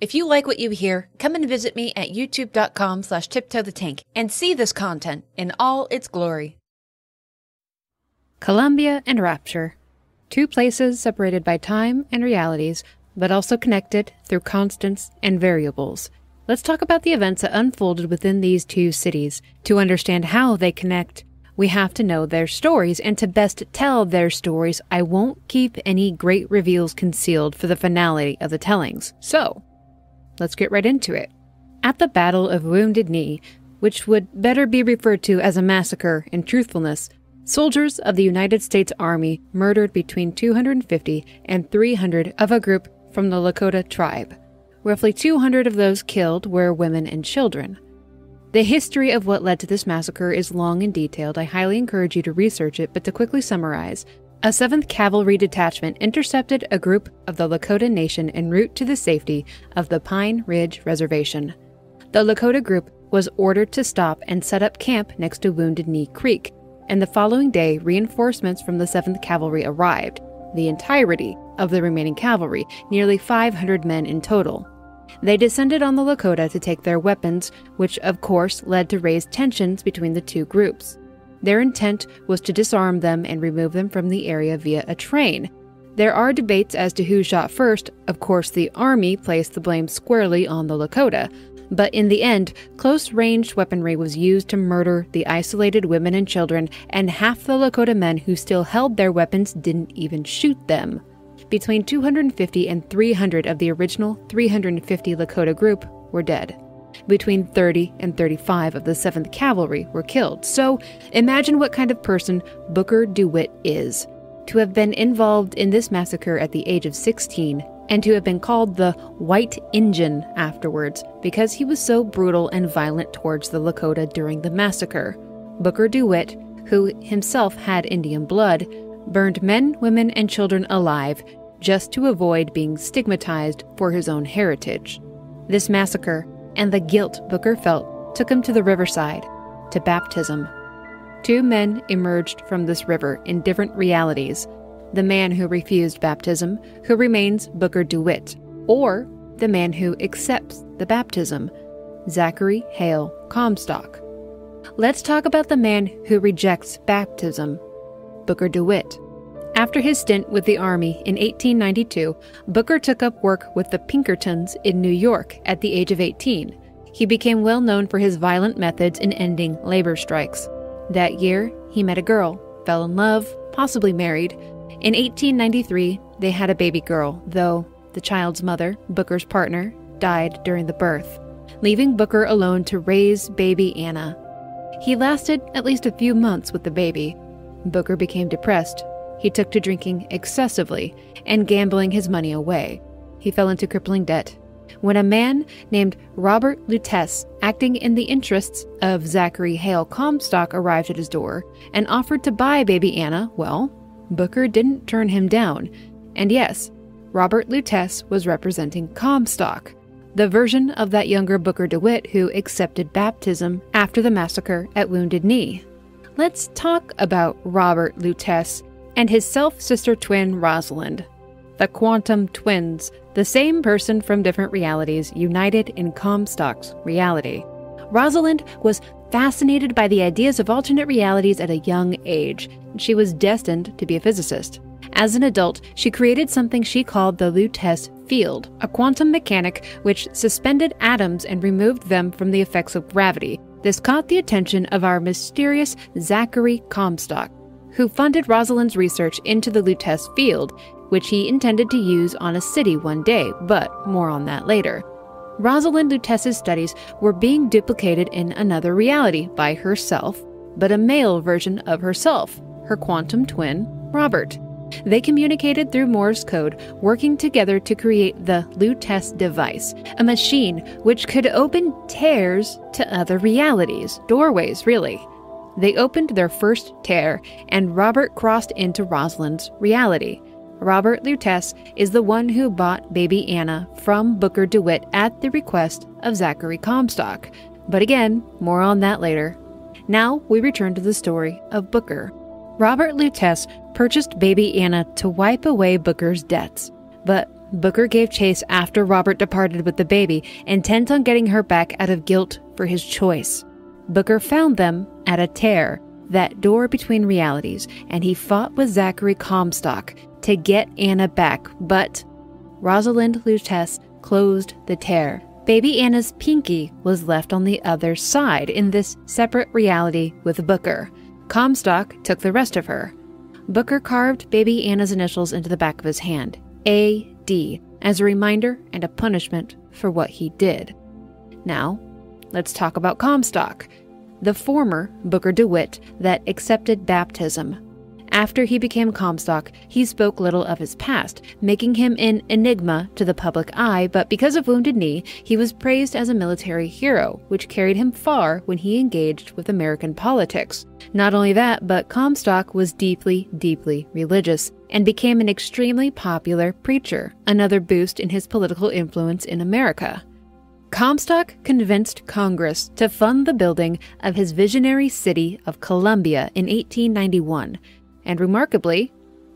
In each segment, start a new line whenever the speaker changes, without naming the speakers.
If you like what you hear, come and visit me at youtube.com slash tiptoe the tank and see this content in all its glory.
Columbia and Rapture. Two places separated by time and realities, but also connected through constants and variables. Let's talk about the events that unfolded within these two cities. To understand how they connect, we have to know their stories, and to best tell their stories, I won't keep any great reveals concealed for the finality of the tellings. So, let's get right into it. At the Battle of Wounded Knee, which would better be referred to as a massacre in truthfulness, soldiers of the United States Army murdered between 250 and 300 of a group from the Lakota tribe. Roughly 200 of those killed were women and children. The history of what led to this massacre is long and detailed. I highly encourage you to research it, but to quickly summarize, a 7th Cavalry detachment intercepted a group of the Lakota Nation en route to the safety of the Pine Ridge Reservation. The Lakota group was ordered to stop and set up camp next to Wounded Knee Creek, and the following day, reinforcements from the 7th Cavalry arrived, the entirety of the remaining cavalry, nearly 500 men in total. They descended on the Lakota to take their weapons, which of course led to raised tensions between the two groups. Their intent was to disarm them and remove them from the area via a train. There are debates as to who shot first. Of course, the Army placed the blame squarely on the Lakota. But in the end, close ranged weaponry was used to murder the isolated women and children, and half the Lakota men who still held their weapons didn't even shoot them between 250 and 300 of the original 350 Lakota group were dead. Between 30 and 35 of the 7th Cavalry were killed. So imagine what kind of person Booker DeWitt is. To have been involved in this massacre at the age of 16 and to have been called the White Injun afterwards because he was so brutal and violent towards the Lakota during the massacre. Booker DeWitt, who himself had Indian blood, burned men, women, and children alive just to avoid being stigmatized for his own heritage. This massacre and the guilt Booker felt took him to the riverside, to baptism. Two men emerged from this river in different realities the man who refused baptism, who remains Booker DeWitt, or the man who accepts the baptism, Zachary Hale Comstock. Let's talk about the man who rejects baptism, Booker DeWitt. After his stint with the Army in 1892, Booker took up work with the Pinkertons in New York at the age of 18. He became well known for his violent methods in ending labor strikes. That year, he met a girl, fell in love, possibly married. In 1893, they had a baby girl, though the child's mother, Booker's partner, died during the birth, leaving Booker alone to raise baby Anna. He lasted at least a few months with the baby. Booker became depressed he took to drinking excessively and gambling his money away. He fell into crippling debt. When a man named Robert Lutece, acting in the interests of Zachary Hale Comstock, arrived at his door and offered to buy baby Anna, well, Booker didn't turn him down. And yes, Robert Lutece was representing Comstock, the version of that younger Booker DeWitt who accepted baptism after the massacre at Wounded Knee. Let's talk about Robert Lutece and his self sister twin Rosalind. The quantum twins, the same person from different realities, united in Comstock's reality. Rosalind was fascinated by the ideas of alternate realities at a young age. She was destined to be a physicist. As an adult, she created something she called the Lutece field, a quantum mechanic which suspended atoms and removed them from the effects of gravity. This caught the attention of our mysterious Zachary Comstock who funded Rosalind's research into the Lutece field, which he intended to use on a city one day, but more on that later. Rosalind Lutece's studies were being duplicated in another reality by herself, but a male version of herself, her quantum twin, Robert. They communicated through Morse code, working together to create the Lutece device, a machine which could open tears to other realities, doorways, really. They opened their first tear, and Robert crossed into Rosalind's reality. Robert Lutece is the one who bought baby Anna from Booker DeWitt at the request of Zachary Comstock. But again, more on that later. Now we return to the story of Booker. Robert Lutece purchased baby Anna to wipe away Booker's debts. But Booker gave chase after Robert departed with the baby, intent on getting her back out of guilt for his choice. Booker found them at a tear, that door between realities, and he fought with Zachary Comstock to get Anna back, but Rosalind Lutece closed the tear. Baby Anna's pinky was left on the other side in this separate reality with Booker. Comstock took the rest of her. Booker carved baby Anna's initials into the back of his hand, A.D., as a reminder and a punishment for what he did. Now, let's talk about Comstock, the former Booker DeWitt that accepted baptism. After he became Comstock, he spoke little of his past, making him an enigma to the public eye, but because of Wounded Knee, he was praised as a military hero, which carried him far when he engaged with American politics. Not only that, but Comstock was deeply, deeply religious and became an extremely popular preacher, another boost in his political influence in America. Comstock convinced Congress to fund the building of his visionary city of Columbia in 1891, and remarkably,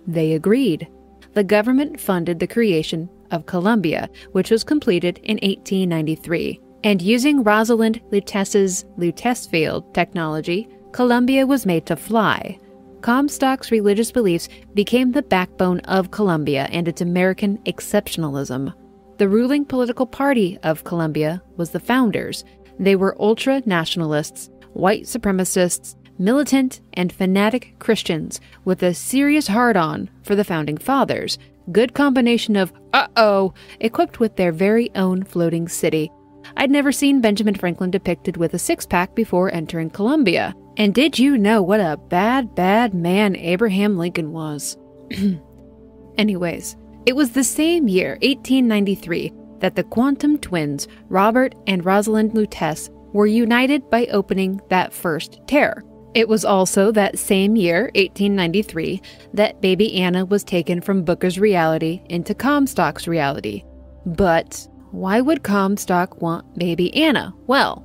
they agreed. The government funded the creation of Columbia, which was completed in 1893. And using Rosalind Lutece's Lutecefield technology, Columbia was made to fly. Comstock's religious beliefs became the backbone of Columbia and its American exceptionalism. The ruling political party of Columbia was the Founders. They were ultra nationalists, white supremacists, militant, and fanatic Christians with a serious hard on for the Founding Fathers. Good combination of uh oh, equipped with their very own floating city. I'd never seen Benjamin Franklin depicted with a six pack before entering Columbia. And did you know what a bad, bad man Abraham Lincoln was? Anyways, it was the same year, 1893, that the quantum twins, Robert and Rosalind Lutece, were united by opening that first tear. It was also that same year, 1893, that baby Anna was taken from Booker's reality into Comstock's reality. But why would Comstock want baby Anna? Well,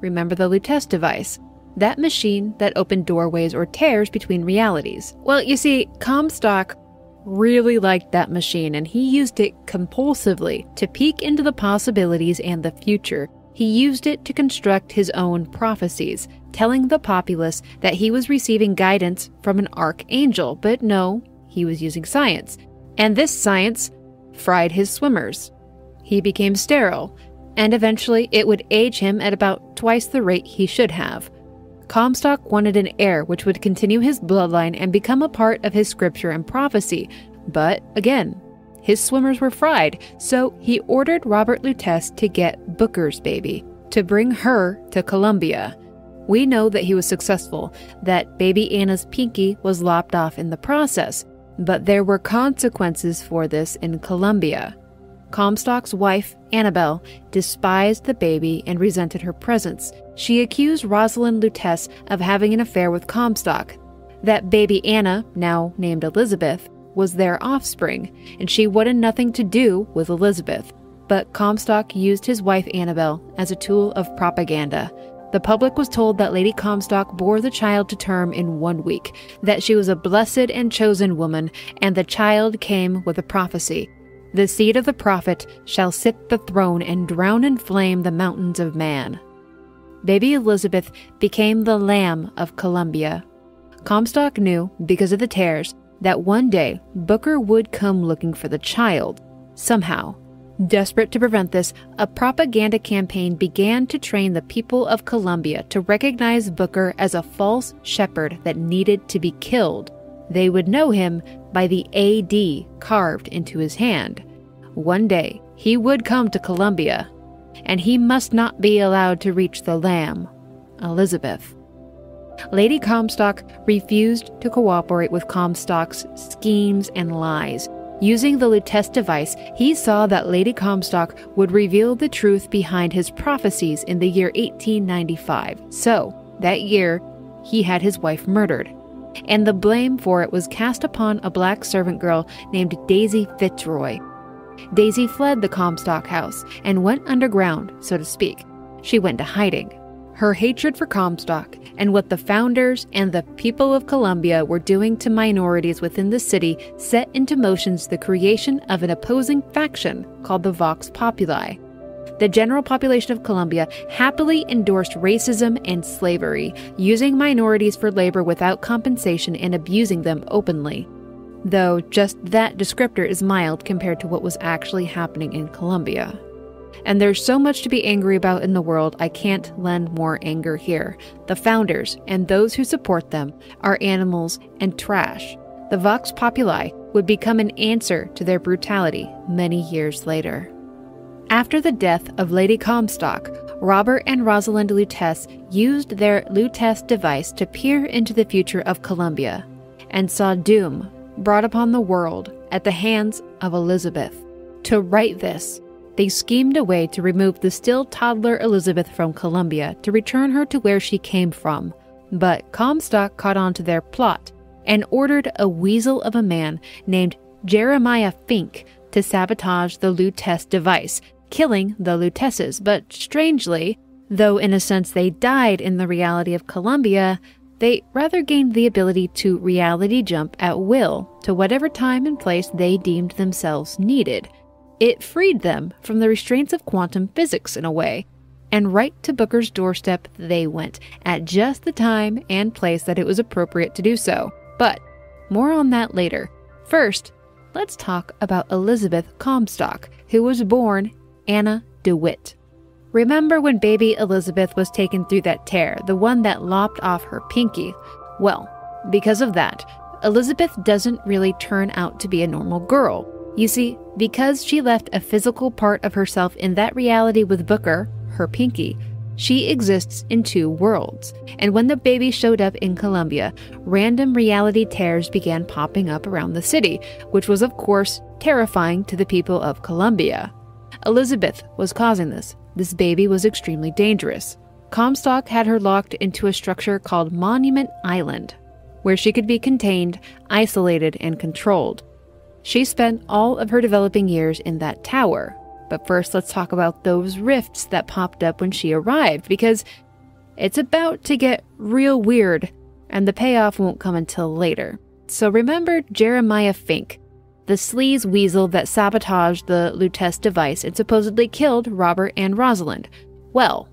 remember the Lutece device, that machine that opened doorways or tears between realities. Well, you see, Comstock really liked that machine and he used it compulsively to peek into the possibilities and the future. He used it to construct his own prophecies, telling the populace that he was receiving guidance from an archangel, but no, he was using science. And this science fried his swimmers. He became sterile, and eventually it would age him at about twice the rate he should have. Comstock wanted an heir which would continue his bloodline and become a part of his scripture and prophecy, but again, his swimmers were fried, so he ordered Robert Lutece to get Booker's baby, to bring her to Columbia. We know that he was successful, that baby Anna's pinky was lopped off in the process, but there were consequences for this in Columbia. Comstock's wife, Annabel, despised the baby and resented her presence. She accused Rosalind Lutece of having an affair with Comstock. That baby Anna, now named Elizabeth, was their offspring, and she wanted nothing to do with Elizabeth. But Comstock used his wife Annabel as a tool of propaganda. The public was told that Lady Comstock bore the child to term in one week, that she was a blessed and chosen woman, and the child came with a prophecy. The seed of the prophet shall sit the throne and drown in flame the mountains of man. Baby Elizabeth became the Lamb of Columbia. Comstock knew, because of the tears, that one day Booker would come looking for the child, somehow. Desperate to prevent this, a propaganda campaign began to train the people of Columbia to recognize Booker as a false shepherd that needed to be killed. They would know him by the AD carved into his hand. One day, he would come to Columbia, and he must not be allowed to reach the Lamb, Elizabeth. Lady Comstock refused to cooperate with Comstock's schemes and lies Using the Lutece device, he saw that Lady Comstock would reveal the truth behind his prophecies in the year 1895. So, that year, he had his wife murdered. And the blame for it was cast upon a black servant girl named Daisy Fitzroy. Daisy fled the Comstock house and went underground, so to speak. She went to hiding. her hatred for Comstock, and what the founders and the people of Columbia were doing to minorities within the city set into motions the creation of an opposing faction called the Vox Populi. The general population of Columbia happily endorsed racism and slavery, using minorities for labor without compensation and abusing them openly. Though just that descriptor is mild compared to what was actually happening in Columbia. And there's so much to be angry about in the world, I can't lend more anger here. The founders and those who support them are animals and trash. The Vox Populi would become an answer to their brutality many years later. After the death of Lady Comstock, Robert and Rosalind Lutece used their Lutece device to peer into the future of Columbia and saw doom brought upon the world at the hands of Elizabeth. To right this, they schemed a way to remove the still toddler Elizabeth from Columbia to return her to where she came from. But Comstock caught on to their plot and ordered a weasel of a man named Jeremiah Fink to sabotage the Lutece device, killing the Luteces. But strangely, though in a sense they died in the reality of Columbia, they rather gained the ability to reality jump at will to whatever time and place they deemed themselves needed. It freed them from the restraints of quantum physics in a way, and right to Booker's doorstep they went at just the time and place that it was appropriate to do so. But more on that later. First, let's talk about Elizabeth Comstock, who was born Anna DeWitt. Remember when baby Elizabeth was taken through that tear, the one that lopped off her pinky? Well, because of that, Elizabeth doesn't really turn out to be a normal girl. You see, because she left a physical part of herself in that reality with Booker, her pinky, she exists in two worlds. And when the baby showed up in Columbia, random reality tears began popping up around the city, which was, of course, terrifying to the people of Columbia. Elizabeth was causing this. This baby was extremely dangerous. Comstock had her locked into a structure called Monument Island, where she could be contained, isolated, and controlled. She spent all of her developing years in that tower. But first, let's talk about those rifts that popped up when she arrived, because it's about to get real weird, and the payoff won't come until later. So remember Jeremiah Fink, the sleaze weasel that sabotaged the Lutece device and supposedly killed Robert and Rosalind. Well,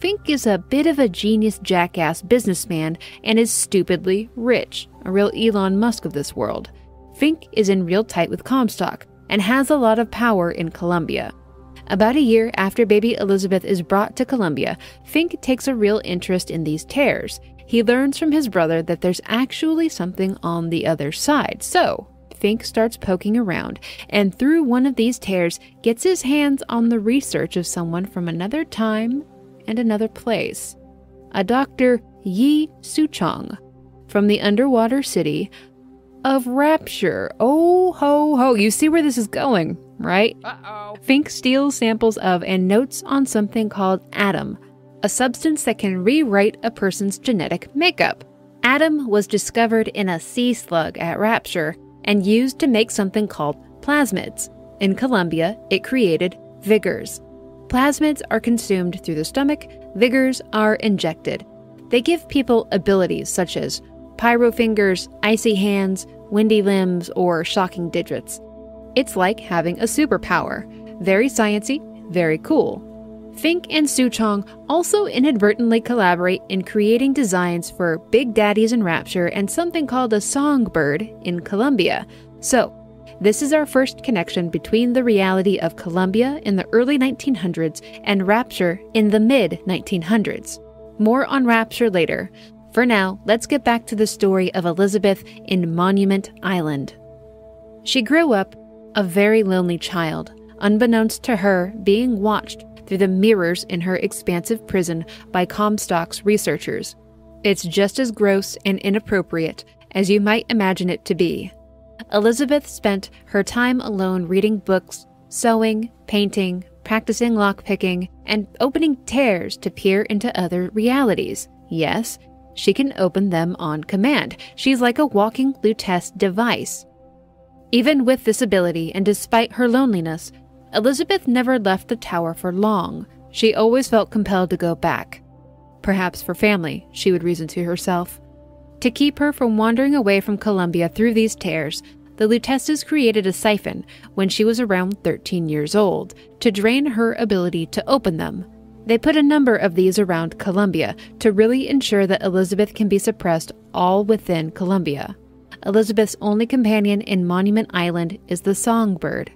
Fink is a bit of a genius jackass businessman and is stupidly rich, a real Elon Musk of this world. Fink is in real tight with Comstock and has a lot of power in Columbia. About a year after baby Elizabeth is brought to Columbia, Fink takes a real interest in these tears. He learns from his brother that there's actually something on the other side. So, Fink starts poking around and through one of these tears gets his hands on the research of someone from another time and another place. A Dr. Yi Suchong from the underwater city of rapture. Oh ho ho. You see where this is going, right? Uh-oh. Fink steals samples of and notes on something called Adam, a substance that can rewrite a person's genetic makeup. Adam was discovered in a sea slug at Rapture and used to make something called plasmids. In Columbia, it created vigors. Plasmids are consumed through the stomach, vigors are injected. They give people abilities such as pyro fingers, icy hands, windy limbs, or shocking digits. It's like having a superpower. Very sciency, very cool. Fink and Suchong also inadvertently collaborate in creating designs for Big Daddies in Rapture and something called a songbird in Columbia. So, this is our first connection between the reality of Columbia in the early 1900s and Rapture in the mid 1900s. More on Rapture later, for now, let's get back to the story of Elizabeth in Monument Island. She grew up a very lonely child, unbeknownst to her, being watched through the mirrors in her expansive prison by Comstock's researchers. It's just as gross and inappropriate as you might imagine it to be. Elizabeth spent her time alone reading books, sewing, painting, practicing lockpicking, and opening tears to peer into other realities. Yes, she can open them on command. She's like a walking Lutece device. Even with this ability, and despite her loneliness, Elizabeth never left the tower for long. She always felt compelled to go back. Perhaps for family, she would reason to herself. To keep her from wandering away from Columbia through these tears, the Luteces created a siphon when she was around 13 years old to drain her ability to open them. They put a number of these around Columbia to really ensure that Elizabeth can be suppressed all within Columbia. Elizabeth's only companion in Monument Island is the songbird.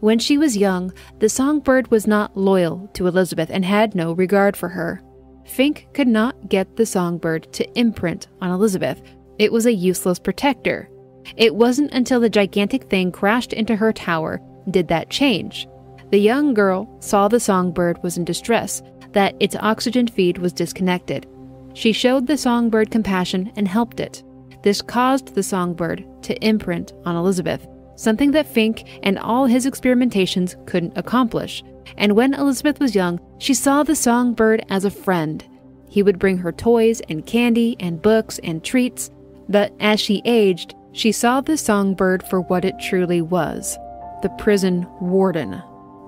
When she was young, the songbird was not loyal to Elizabeth and had no regard for her. Fink could not get the songbird to imprint on Elizabeth. It was a useless protector. It wasn't until the gigantic thing crashed into her tower did that change. The young girl saw the songbird was in distress, that its oxygen feed was disconnected. She showed the songbird compassion and helped it. This caused the songbird to imprint on Elizabeth, something that Fink and all his experimentations couldn't accomplish. And when Elizabeth was young, she saw the songbird as a friend. He would bring her toys and candy and books and treats, but as she aged, she saw the songbird for what it truly was the prison warden.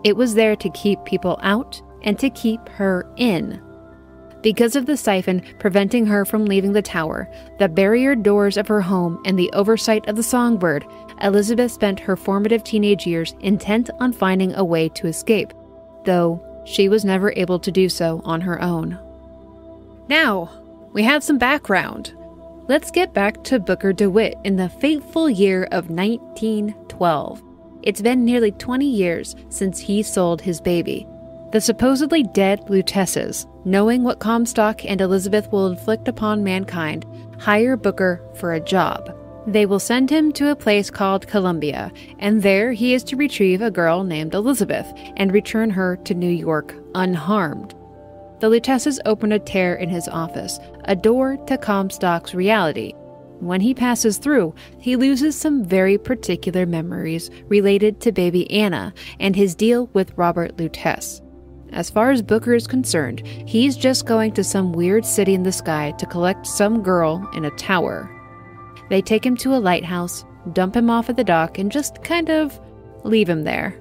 It was there to keep people out and to keep her in. Because of the siphon preventing her from leaving the tower, the barrier doors of her home, and the oversight of the songbird, Elizabeth spent her formative teenage years intent on finding a way to escape, though she was never able to do so on her own. Now, we have some background. Let's get back to Booker DeWitt in the fateful year of 1912. It's been nearly 20 years since he sold his baby. The supposedly dead Luteces, knowing what Comstock and Elizabeth will inflict upon mankind, hire Booker for a job. They will send him to a place called Columbia, and there he is to retrieve a girl named Elizabeth and return her to New York unharmed. The Luteces open a tear in his office, a door to Comstock's reality. When he passes through, he loses some very particular memories related to baby Anna and his deal with Robert Lutece. As far as Booker is concerned, he's just going to some weird city in the sky to collect some girl in a tower. They take him to a lighthouse, dump him off at the dock, and just kind of leave him there.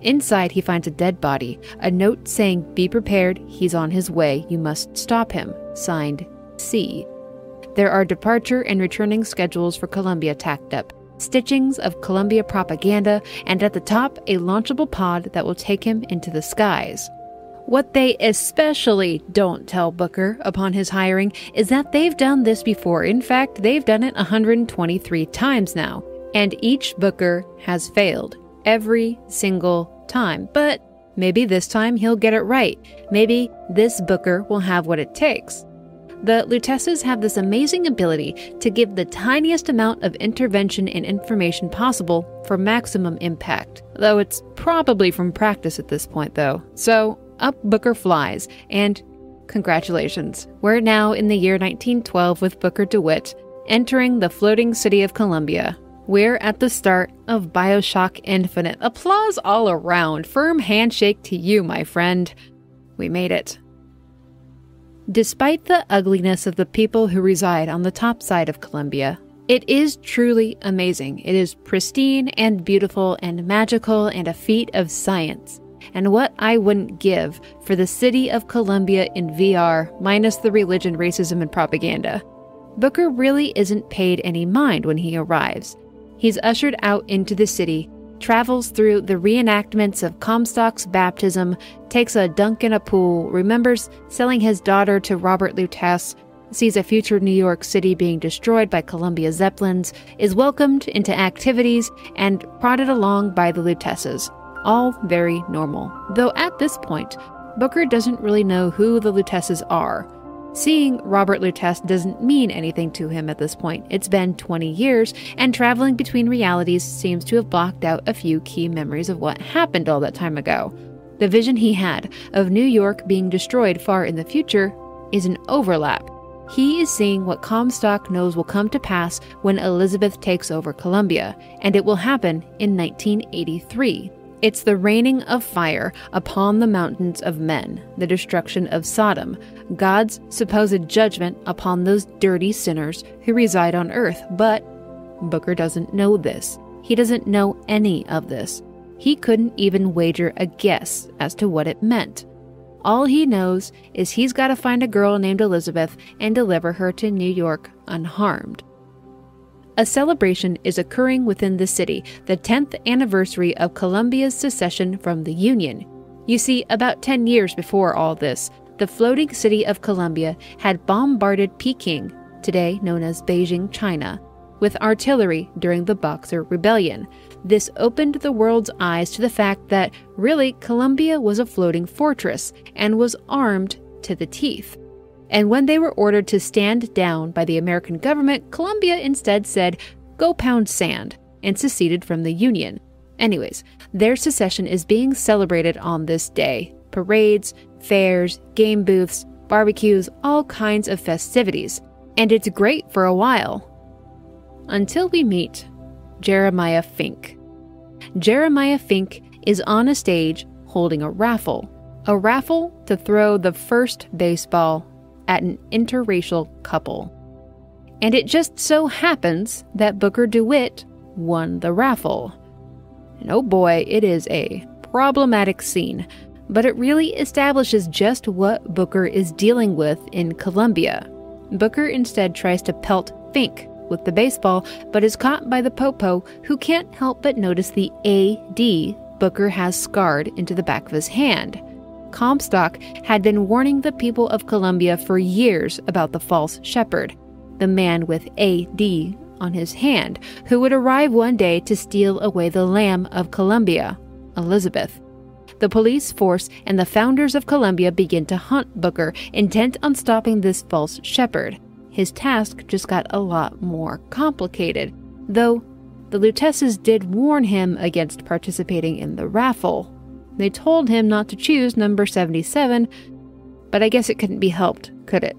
Inside, he finds a dead body, a note saying, Be prepared, he's on his way, you must stop him. Signed, C. There are departure and returning schedules for Columbia tacked up, stitchings of Columbia propaganda, and at the top, a launchable pod that will take him into the skies. What they especially don't tell Booker upon his hiring is that they've done this before. In fact, they've done it 123 times now, and each Booker has failed every single time. But maybe this time he'll get it right. Maybe this Booker will have what it takes. The Luteces have this amazing ability to give the tiniest amount of intervention and information possible for maximum impact, though it's probably from practice at this point, though. So up Booker flies, and congratulations, we're now in the year 1912 with Booker DeWitt entering the floating city of Columbia. We're at the start of Bioshock Infinite. Applause all around. Firm handshake to you, my friend. We made it. Despite the ugliness of the people who reside on the top side of Columbia, it is truly amazing. It is pristine and beautiful and magical and a feat of science and what I wouldn't give for the city of Columbia in VR, minus the religion, racism, and propaganda. Booker really isn't paid any mind when he arrives. He's ushered out into the city, travels through the reenactments of Comstock's baptism, takes a dunk in a pool, remembers selling his daughter to Robert Lutece, sees a future New York City being destroyed by Columbia Zeppelins, is welcomed into activities, and prodded along by the Luteces all very normal. Though at this point, Booker doesn't really know who the Luteces are. Seeing Robert Lutece doesn't mean anything to him at this point. It's been 20 years, and traveling between realities seems to have blocked out a few key memories of what happened all that time ago. The vision he had of New York being destroyed far in the future is an overlap. He is seeing what Comstock knows will come to pass when Elizabeth takes over Columbia, and it will happen in 1983. It's the raining of fire upon the mountains of men, the destruction of Sodom, God's supposed judgment upon those dirty sinners who reside on earth. But Booker doesn't know this. He doesn't know any of this. He couldn't even wager a guess as to what it meant. All he knows is he's got to find a girl named Elizabeth and deliver her to New York unharmed. A celebration is occurring within the city, the 10th anniversary of Columbia's secession from the Union. You see, about 10 years before all this, the floating city of Columbia had bombarded Peking, today known as Beijing, China, with artillery during the Boxer Rebellion. This opened the world's eyes to the fact that really Columbia was a floating fortress and was armed to the teeth. And when they were ordered to stand down by the American government, Columbia instead said, Go pound sand, and seceded from the Union. Anyways, their secession is being celebrated on this day parades, fairs, game booths, barbecues, all kinds of festivities. And it's great for a while. Until we meet Jeremiah Fink. Jeremiah Fink is on a stage holding a raffle. A raffle to throw the first baseball at an interracial couple. And it just so happens that Booker DeWitt won the raffle. And oh boy, it is a problematic scene, but it really establishes just what Booker is dealing with in Columbia. Booker instead tries to pelt Fink with the baseball, but is caught by the Popo, who can't help but notice the AD Booker has scarred into the back of his hand. Comstock had been warning the people of Columbia for years about the false shepherd, the man with AD on his hand, who would arrive one day to steal away the lamb of Columbia, Elizabeth. The police force and the founders of Columbia begin to hunt Booker, intent on stopping this false shepherd. His task just got a lot more complicated, though the Luteces did warn him against participating in the raffle. They told him not to choose number 77, but I guess it couldn't be helped, could it?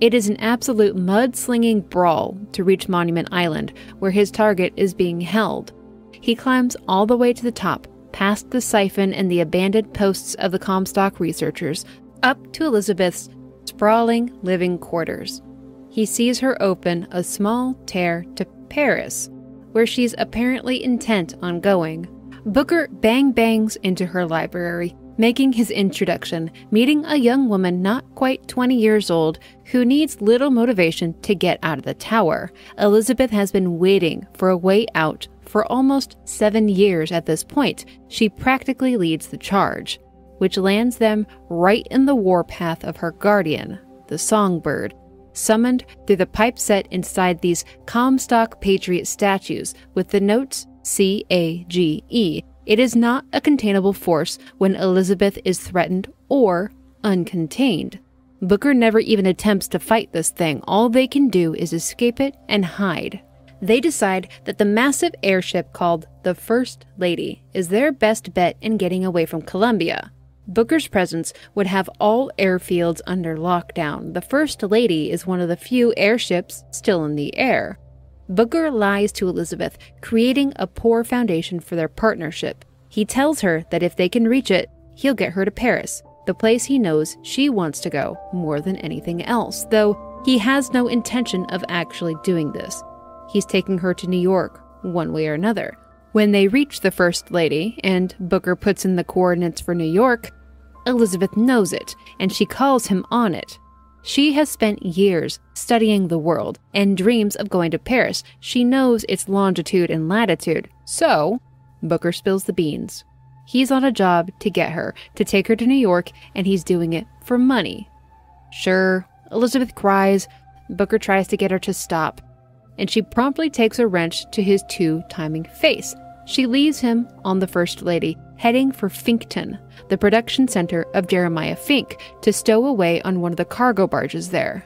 It is an absolute mud-slinging brawl to reach Monument Island, where his target is being held. He climbs all the way to the top, past the siphon and the abandoned posts of the Comstock researchers, up to Elizabeth's sprawling living quarters. He sees her open a small tear to Paris, where she's apparently intent on going. Booker bang bangs into her library, making his introduction, meeting a young woman not quite 20 years old who needs little motivation to get out of the tower. Elizabeth has been waiting for a way out for almost seven years at this point. She practically leads the charge, which lands them right in the warpath of her guardian, the songbird, summoned through the pipe set inside these Comstock Patriot statues with the notes C A G E. It is not a containable force when Elizabeth is threatened or uncontained. Booker never even attempts to fight this thing. All they can do is escape it and hide. They decide that the massive airship called the First Lady is their best bet in getting away from Columbia. Booker's presence would have all airfields under lockdown. The First Lady is one of the few airships still in the air. Booker lies to Elizabeth, creating a poor foundation for their partnership. He tells her that if they can reach it, he'll get her to Paris, the place he knows she wants to go more than anything else, though he has no intention of actually doing this. He's taking her to New York, one way or another. When they reach the First Lady, and Booker puts in the coordinates for New York, Elizabeth knows it, and she calls him on it. She has spent years studying the world and dreams of going to Paris. She knows its longitude and latitude. So, Booker spills the beans. He's on a job to get her, to take her to New York, and he's doing it for money. Sure, Elizabeth cries. Booker tries to get her to stop, and she promptly takes a wrench to his two timing face. She leaves him on the First Lady, heading for Finkton, the production center of Jeremiah Fink, to stow away on one of the cargo barges there.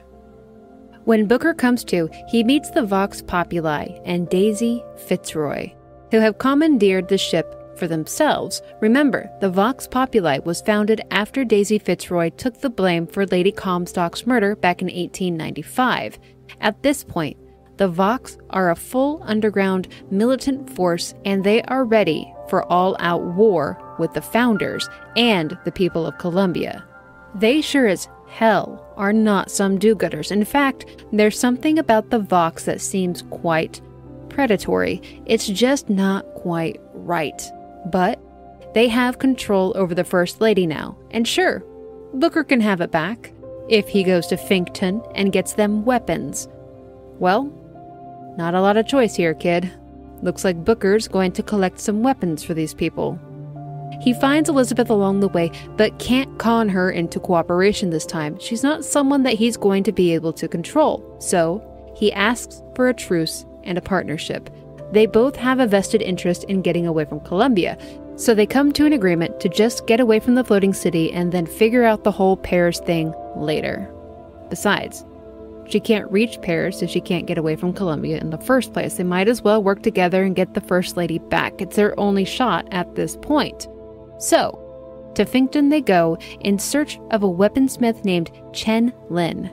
When Booker comes to, he meets the Vox Populi and Daisy Fitzroy, who have commandeered the ship for themselves. Remember, the Vox Populi was founded after Daisy Fitzroy took the blame for Lady Comstock's murder back in 1895. At this point, the Vox are a full underground militant force and they are ready for all out war with the founders and the people of Columbia. They sure as hell are not some do gooders. In fact, there's something about the Vox that seems quite predatory. It's just not quite right. But they have control over the First Lady now, and sure, Booker can have it back if he goes to Finkton and gets them weapons. Well, not a lot of choice here, kid. Looks like Booker's going to collect some weapons for these people. He finds Elizabeth along the way, but can't con her into cooperation this time. She's not someone that he's going to be able to control. So, he asks for a truce and a partnership. They both have a vested interest in getting away from Columbia, so they come to an agreement to just get away from the floating city and then figure out the whole Paris thing later. Besides, she can't reach Paris if she can't get away from Columbia in the first place. They might as well work together and get the First Lady back. It's their only shot at this point. So, to Finkton they go in search of a weaponsmith named Chen Lin.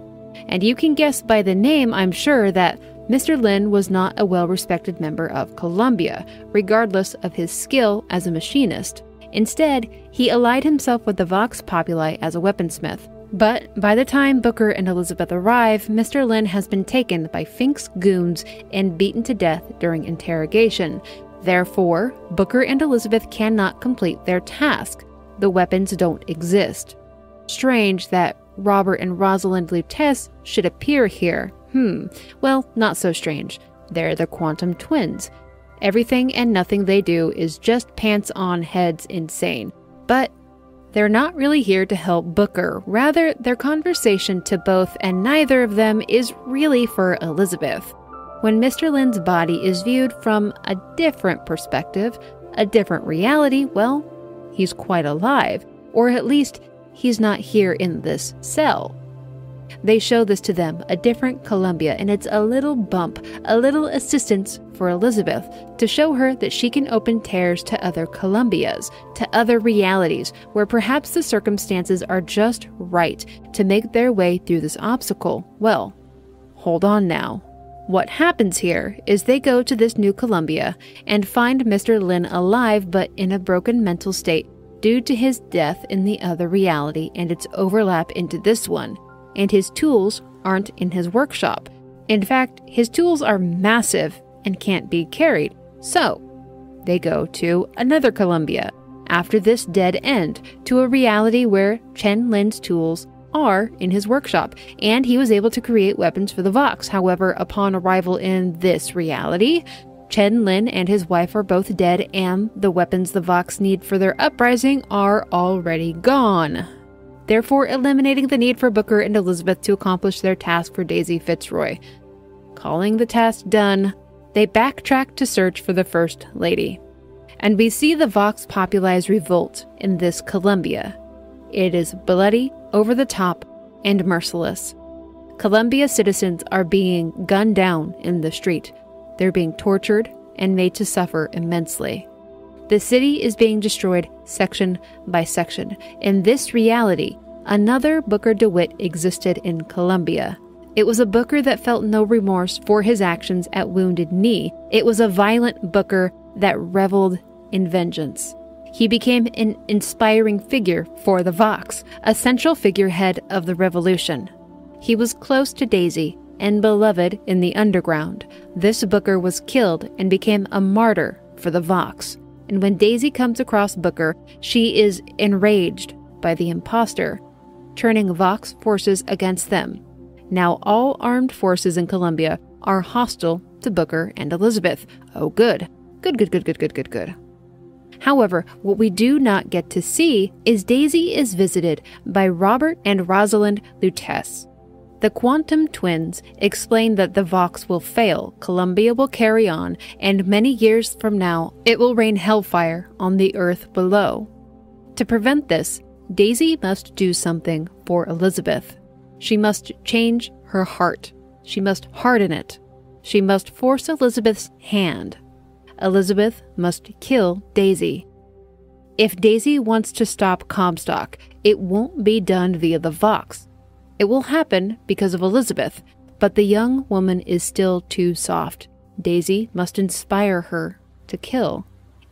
And you can guess by the name, I'm sure, that Mr. Lin was not a well respected member of Columbia, regardless of his skill as a machinist. Instead, he allied himself with the Vox Populi as a weaponsmith. But by the time Booker and Elizabeth arrive, Mr. Lin has been taken by Fink's goons and beaten to death during interrogation. Therefore, Booker and Elizabeth cannot complete their task. The weapons don't exist. Strange that Robert and Rosalind Lutece should appear here. Hmm, well, not so strange. They're the quantum twins. Everything and nothing they do is just pants on heads insane. But they're not really here to help Booker. Rather, their conversation to both and neither of them is really for Elizabeth. When Mr. Lin's body is viewed from a different perspective, a different reality, well, he's quite alive, or at least he's not here in this cell. They show this to them, a different Columbia, and it's a little bump, a little assistance for Elizabeth to show her that she can open tears to other Columbias, to other realities where perhaps the circumstances are just right to make their way through this obstacle. Well, hold on now. What happens here is they go to this new Columbia and find Mr. Lin alive but in a broken mental state due to his death in the other reality and its overlap into this one and his tools aren't in his workshop. In fact, his tools are massive and can't be carried. So, they go to another Columbia after this dead end to a reality where Chen Lin's tools are in his workshop, and he was able to create weapons for the Vox. However, upon arrival in this reality, Chen Lin and his wife are both dead, and the weapons the Vox need for their uprising are already gone therefore eliminating the need for Booker and Elizabeth to accomplish their task for Daisy Fitzroy. Calling the task done, they backtrack to search for the First Lady. And we see the Vox Populi's revolt in this Columbia. It is bloody, over the top, and merciless. Columbia citizens are being gunned down in the street. They're being tortured and made to suffer immensely. The city is being destroyed section by section. In this reality, another Booker DeWitt existed in Columbia. It was a Booker that felt no remorse for his actions at Wounded Knee. It was a violent Booker that reveled in vengeance. He became an inspiring figure for the Vox, a central figurehead of the revolution. He was close to Daisy and beloved in the underground. This Booker was killed and became a martyr for the Vox and when Daisy comes across Booker, she is enraged by the impostor, turning Vox forces against them. Now, all armed forces in Columbia are hostile to Booker and Elizabeth. Oh, good. Good, good, good, good, good, good, good. However, what we do not get to see is Daisy is visited by Robert and Rosalind Lutece. The quantum twins explain that the Vox will fail, Columbia will carry on, and many years from now, it will rain hellfire on the earth below. To prevent this, Daisy must do something for Elizabeth. She must change her heart. She must harden it. She must force Elizabeth's hand. Elizabeth must kill Daisy. If Daisy wants to stop Comstock, it won't be done via the Vox. It will happen because of Elizabeth, but the young woman is still too soft. Daisy must inspire her to kill.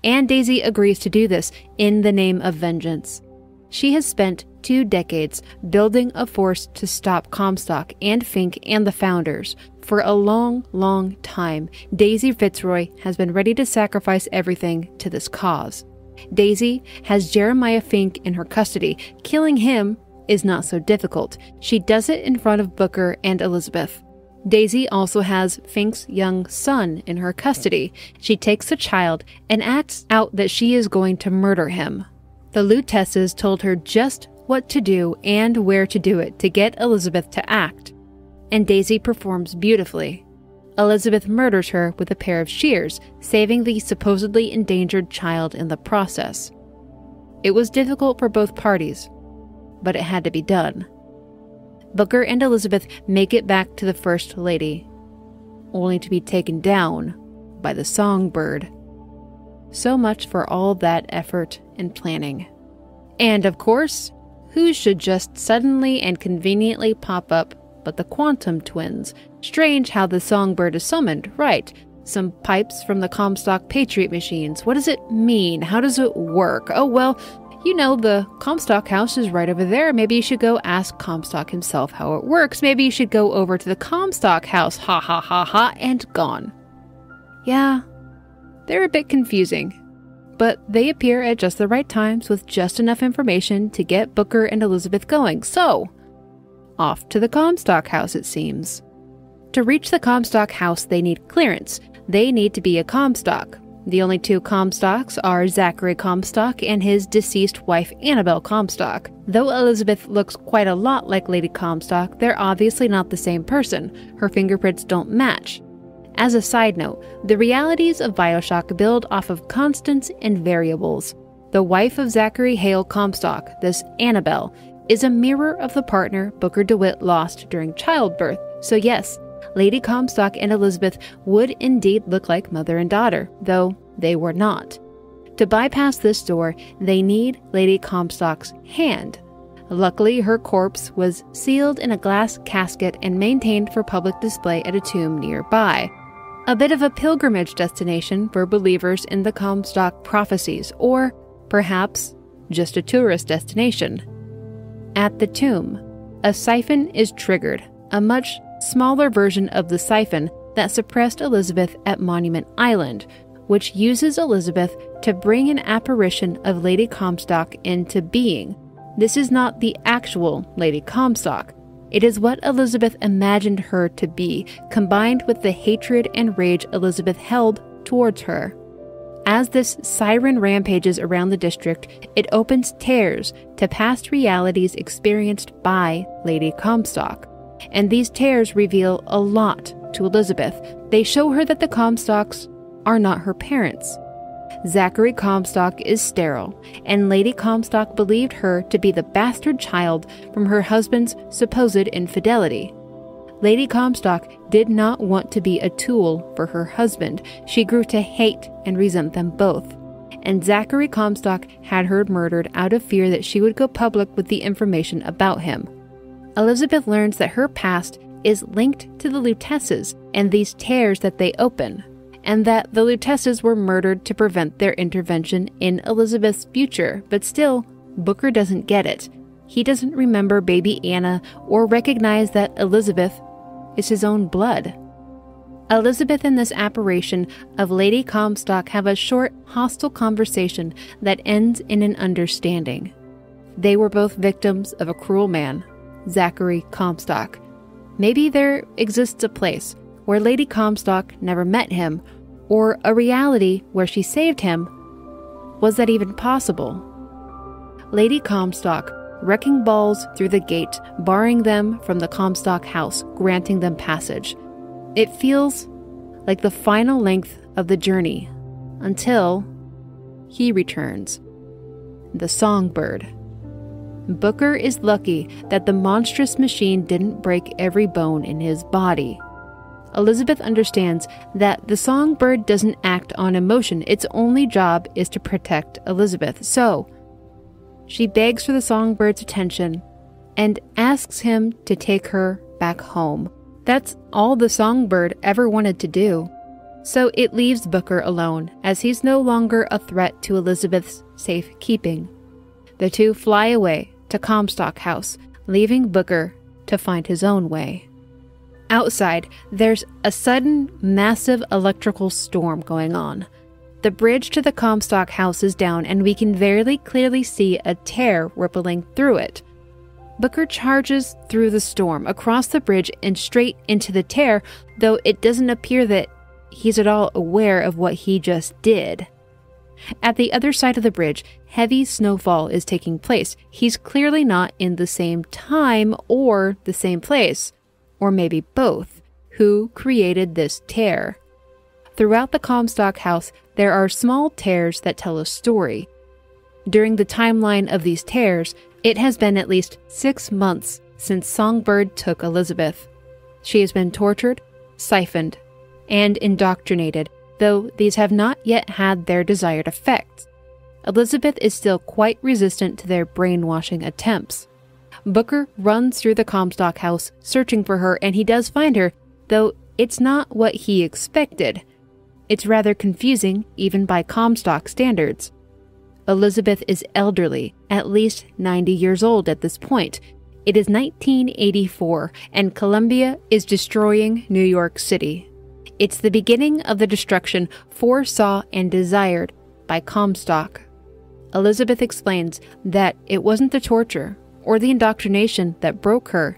And Daisy agrees to do this in the name of vengeance. She has spent two decades building a force to stop Comstock and Fink and the founders. For a long, long time, Daisy Fitzroy has been ready to sacrifice everything to this cause. Daisy has Jeremiah Fink in her custody, killing him is not so difficult. She does it in front of Booker and Elizabeth. Daisy also has Fink's young son in her custody. She takes the child and acts out that she is going to murder him. The Luteces told her just what to do and where to do it to get Elizabeth to act. And Daisy performs beautifully. Elizabeth murders her with a pair of shears, saving the supposedly endangered child in the process. It was difficult for both parties, but it had to be done. Booker and Elizabeth make it back to the First Lady, only to be taken down by the songbird. So much for all that effort and planning. And of course, who should just suddenly and conveniently pop up but the Quantum twins? Strange how the songbird is summoned, right? Some pipes from the Comstock Patriot machines. What does it mean? How does it work? Oh, well, you know, the Comstock house is right over there. Maybe you should go ask Comstock himself how it works. Maybe you should go over to the Comstock house. Ha ha ha ha, and gone. Yeah, they're a bit confusing. But they appear at just the right times with just enough information to get Booker and Elizabeth going. So, off to the Comstock house, it seems. To reach the Comstock house, they need clearance. They need to be a Comstock. The only two Comstocks are Zachary Comstock and his deceased wife Annabelle Comstock. Though Elizabeth looks quite a lot like Lady Comstock, they're obviously not the same person. Her fingerprints don't match. As a side note, the realities of Bioshock build off of constants and variables. The wife of Zachary Hale Comstock, this Annabelle, is a mirror of the partner Booker DeWitt lost during childbirth. So, yes, Lady Comstock and Elizabeth would indeed look like mother and daughter, though they were not. To bypass this door, they need Lady Comstock's hand. Luckily, her corpse was sealed in a glass casket and maintained for public display at a tomb nearby. A bit of a pilgrimage destination for believers in the Comstock prophecies, or perhaps just a tourist destination. At the tomb, a siphon is triggered, a much smaller version of the siphon that suppressed Elizabeth at Monument Island, which uses Elizabeth to bring an apparition of Lady Comstock into being. This is not the actual Lady Comstock. It is what Elizabeth imagined her to be, combined with the hatred and rage Elizabeth held towards her. As this siren rampages around the district, it opens tears to past realities experienced by Lady Comstock and these tears reveal a lot to Elizabeth. They show her that the Comstocks are not her parents. Zachary Comstock is sterile, and Lady Comstock believed her to be the bastard child from her husband's supposed infidelity. Lady Comstock did not want to be a tool for her husband. She grew to hate and resent them both. And Zachary Comstock had her murdered out of fear that she would go public with the information about him. Elizabeth learns that her past is linked to the Luteces and these tears that they open, and that the Luteces were murdered to prevent their intervention in Elizabeth's future. But still, Booker doesn't get it. He doesn't remember baby Anna or recognize that Elizabeth is his own blood. Elizabeth and this apparition of Lady Comstock have a short, hostile conversation that ends in an understanding. They were both victims of a cruel man Zachary Comstock. Maybe there exists a place where Lady Comstock never met him, or a reality where she saved him. Was that even possible? Lady Comstock wrecking balls through the gate, barring them from the Comstock house, granting them passage. It feels like the final length of the journey until he returns. The songbird. Booker is lucky that the monstrous machine didn't break every bone in his body. Elizabeth understands that the songbird doesn't act on emotion, its only job is to protect Elizabeth. So, she begs for the songbird's attention and asks him to take her back home. That's all the songbird ever wanted to do. So it leaves Booker alone, as he's no longer a threat to Elizabeth's safekeeping. The two fly away to Comstock House, leaving Booker to find his own way. Outside, there's a sudden, massive electrical storm going on. The bridge to the Comstock house is down, and we can very clearly see a tear rippling through it. Booker charges through the storm, across the bridge, and straight into the tear, though it doesn't appear that he's at all aware of what he just did. At the other side of the bridge, heavy snowfall is taking place. He's clearly not in the same time or the same place, or maybe both. Who created this tear? Throughout the Comstock house, there are small tears that tell a story. During the timeline of these tears, it has been at least six months since Songbird took Elizabeth. She has been tortured, siphoned, and indoctrinated, though these have not yet had their desired effects. Elizabeth is still quite resistant to their brainwashing attempts. Booker runs through the Comstock house searching for her, and he does find her, though it's not what he expected. It's rather confusing, even by Comstock standards. Elizabeth is elderly, at least 90 years old at this point. It is 1984, and Columbia is destroying New York City. It's the beginning of the destruction foresaw and desired by Comstock. Elizabeth explains that it wasn't the torture or the indoctrination that broke her,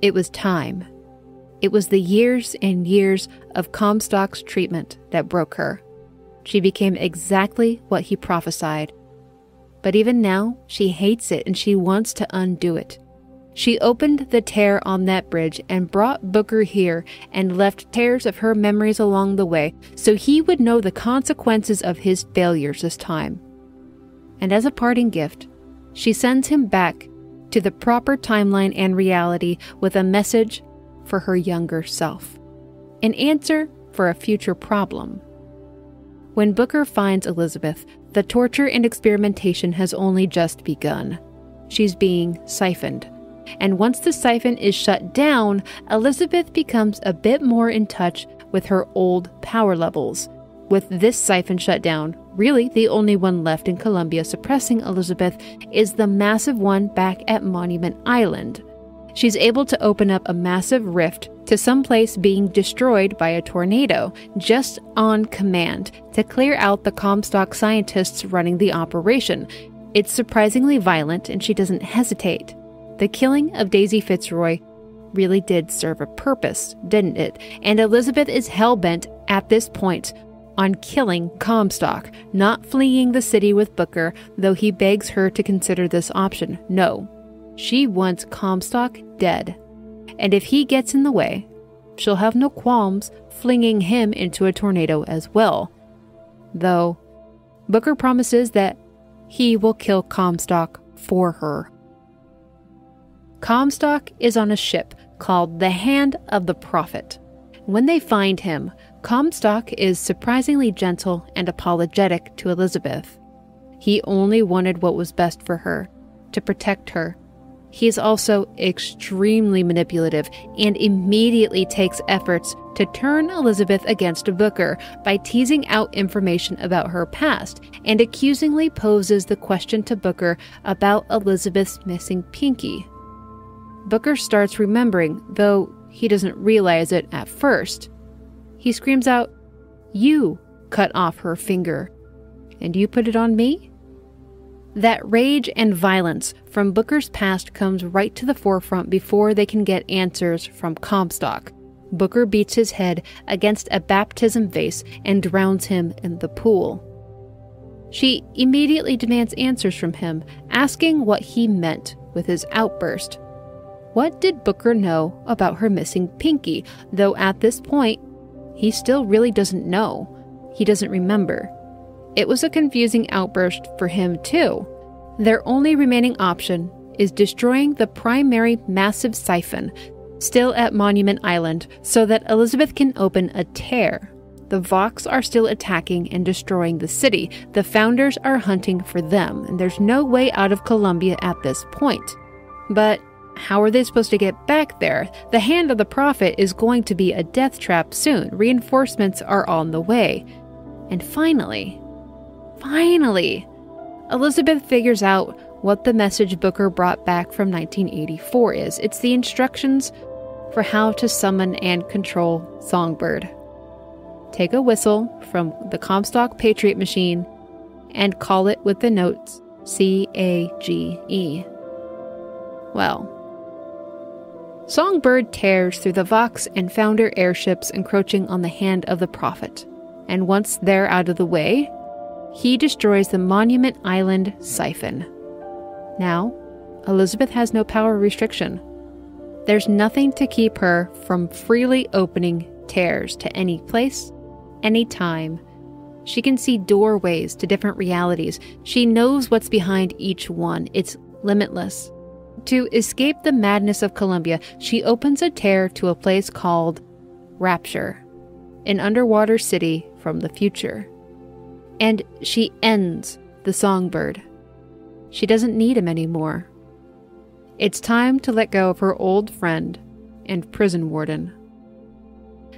it was time. It was the years and years of Comstock's treatment that broke her. She became exactly what he prophesied. But even now, she hates it and she wants to undo it. She opened the tear on that bridge and brought Booker here and left tears of her memories along the way so he would know the consequences of his failures this time. And as a parting gift, she sends him back to the proper timeline and reality with a message for her younger self, an answer for a future problem. When Booker finds Elizabeth, the torture and experimentation has only just begun. She's being siphoned. And once the siphon is shut down, Elizabeth becomes a bit more in touch with her old power levels. With this siphon shut down, really the only one left in Columbia suppressing Elizabeth is the massive one back at Monument Island. She's able to open up a massive rift to some place being destroyed by a tornado, just on command, to clear out the Comstock scientists running the operation. It's surprisingly violent, and she doesn't hesitate. The killing of Daisy Fitzroy really did serve a purpose, didn't it? And Elizabeth is hell bent at this point on killing Comstock, not fleeing the city with Booker, though he begs her to consider this option. No, she wants Comstock dead. And if he gets in the way, she'll have no qualms flinging him into a tornado as well. Though, Booker promises that he will kill Comstock for her. Comstock is on a ship called the Hand of the Prophet. When they find him, Comstock is surprisingly gentle and apologetic to Elizabeth. He only wanted what was best for her, to protect her. He is also extremely manipulative and immediately takes efforts to turn Elizabeth against Booker by teasing out information about her past and accusingly poses the question to Booker about Elizabeth's missing pinky. Booker starts remembering, though he doesn't realize it at first. He screams out, You cut off her finger, and you put it on me? That rage and violence from Booker's past comes right to the forefront before they can get answers from Comstock. Booker beats his head against a baptism vase and drowns him in the pool. She immediately demands answers from him, asking what he meant with his outburst. What did Booker know about her missing pinky, though at this point, he still really doesn't know. He doesn't remember. It was a confusing outburst for him, too. Their only remaining option is destroying the primary massive siphon still at Monument Island so that Elizabeth can open a tear. The Vox are still attacking and destroying the city. The founders are hunting for them, and there's no way out of Columbia at this point. But how are they supposed to get back there? The hand of the prophet is going to be a death trap soon. Reinforcements are on the way. And finally, finally, Elizabeth figures out what the message Booker brought back from 1984 is. It's the instructions for how to summon and control Songbird. Take a whistle from the Comstock Patriot machine and call it with the notes C A G E. Well, Songbird tears through the Vox and Founder airships encroaching on the hand of the Prophet, and once they're out of the way, he destroys the Monument Island siphon. Now, Elizabeth has no power restriction. There's nothing to keep her from freely opening tears to any place, any time. She can see doorways to different realities. She knows what's behind each one. It's limitless. To escape the madness of Columbia, she opens a tear to a place called Rapture, an underwater city from the future. And she ends the songbird. She doesn't need him anymore. It's time to let go of her old friend and prison warden.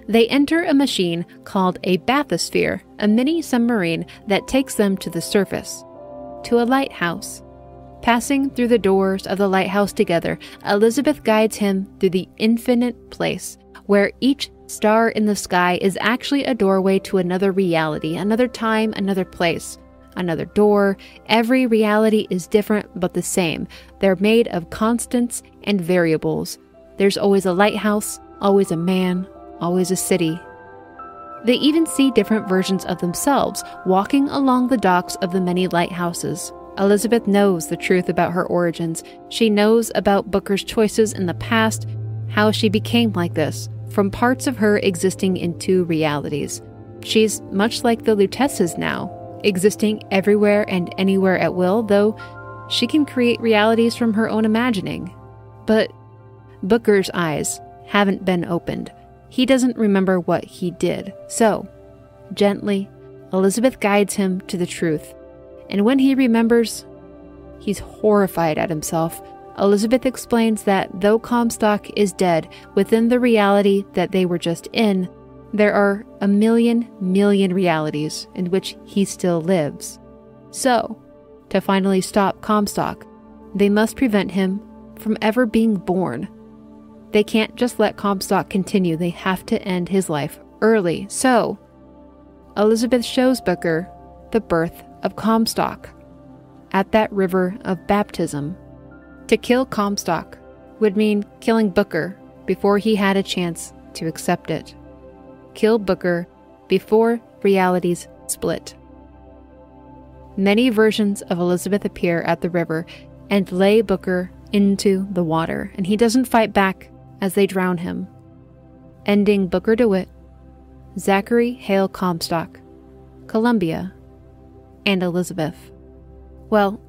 They enter a machine called a bathysphere, a mini submarine that takes them to the surface, to a lighthouse. Passing through the doors of the lighthouse together, Elizabeth guides him through the infinite place, where each star in the sky is actually a doorway to another reality, another time, another place, another door. Every reality is different but the same. They're made of constants and variables. There's always a lighthouse, always a man, always a city. They even see different versions of themselves walking along the docks of the many lighthouses. Elizabeth knows the truth about her origins. She knows about Booker's choices in the past, how she became like this, from parts of her existing in two realities. She's much like the Luteces now, existing everywhere and anywhere at will, though she can create realities from her own imagining. But Booker's eyes haven't been opened. He doesn't remember what he did. So, gently, Elizabeth guides him to the truth and when he remembers, he's horrified at himself. Elizabeth explains that though Comstock is dead within the reality that they were just in, there are a million million realities in which he still lives. So, to finally stop Comstock, they must prevent him from ever being born. They can't just let Comstock continue, they have to end his life early. So, Elizabeth shows Booker the birth of Comstock at that river of baptism. To kill Comstock would mean killing Booker before he had a chance to accept it. Kill Booker before realities split. Many versions of Elizabeth appear at the river and lay Booker into the water, and he doesn't fight back as they drown him, ending Booker DeWitt, Zachary Hale Comstock, Columbia, and Elizabeth. Well,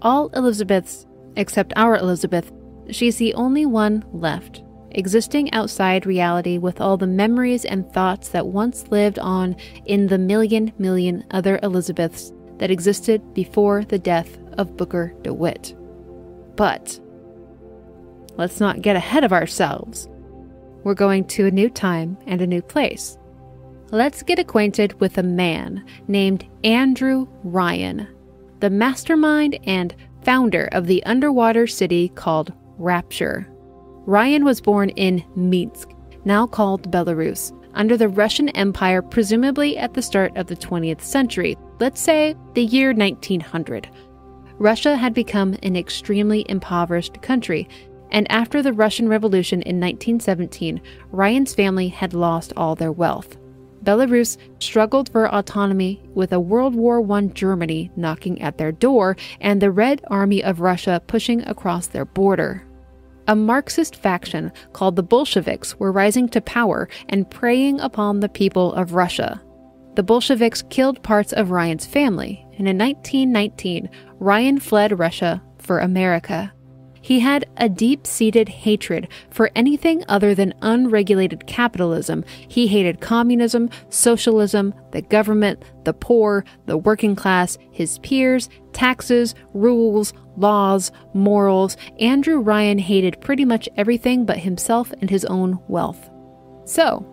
all Elizabeths, except our Elizabeth, she's the only one left, existing outside reality with all the memories and thoughts that once lived on in the million million other Elizabeths that existed before the death of Booker DeWitt. But let's not get ahead of ourselves. We're going to a new time and a new place let's get acquainted with a man named Andrew Ryan, the mastermind and founder of the underwater city called Rapture. Ryan was born in Minsk, now called Belarus, under the Russian Empire, presumably at the start of the 20th century, let's say the year 1900. Russia had become an extremely impoverished country, and after the Russian Revolution in 1917, Ryan's family had lost all their wealth. Belarus struggled for autonomy with a World War I Germany knocking at their door and the Red Army of Russia pushing across their border. A Marxist faction called the Bolsheviks were rising to power and preying upon the people of Russia. The Bolsheviks killed parts of Ryan's family, and in 1919, Ryan fled Russia for America. He had a deep seated hatred for anything other than unregulated capitalism. He hated communism, socialism, the government, the poor, the working class, his peers, taxes, rules, laws, morals. Andrew Ryan hated pretty much everything but himself and his own wealth. So,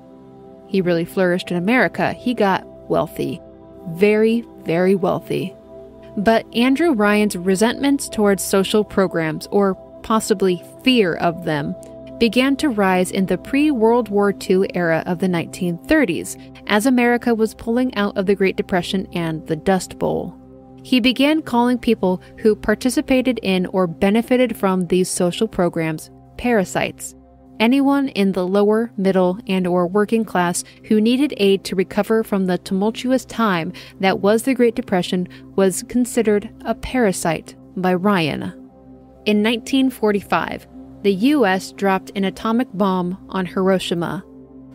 he really flourished in America. He got wealthy. Very, very wealthy. But Andrew Ryan's resentments towards social programs, or possibly fear of them, began to rise in the pre World War II era of the 1930s as America was pulling out of the Great Depression and the Dust Bowl. he began calling people who participated in or benefited from these social programs parasites. Anyone in the lower, middle, and or working class who needed aid to recover from the tumultuous time that was the Great Depression was considered a parasite by Ryan. In 1945, the US dropped an atomic bomb on Hiroshima.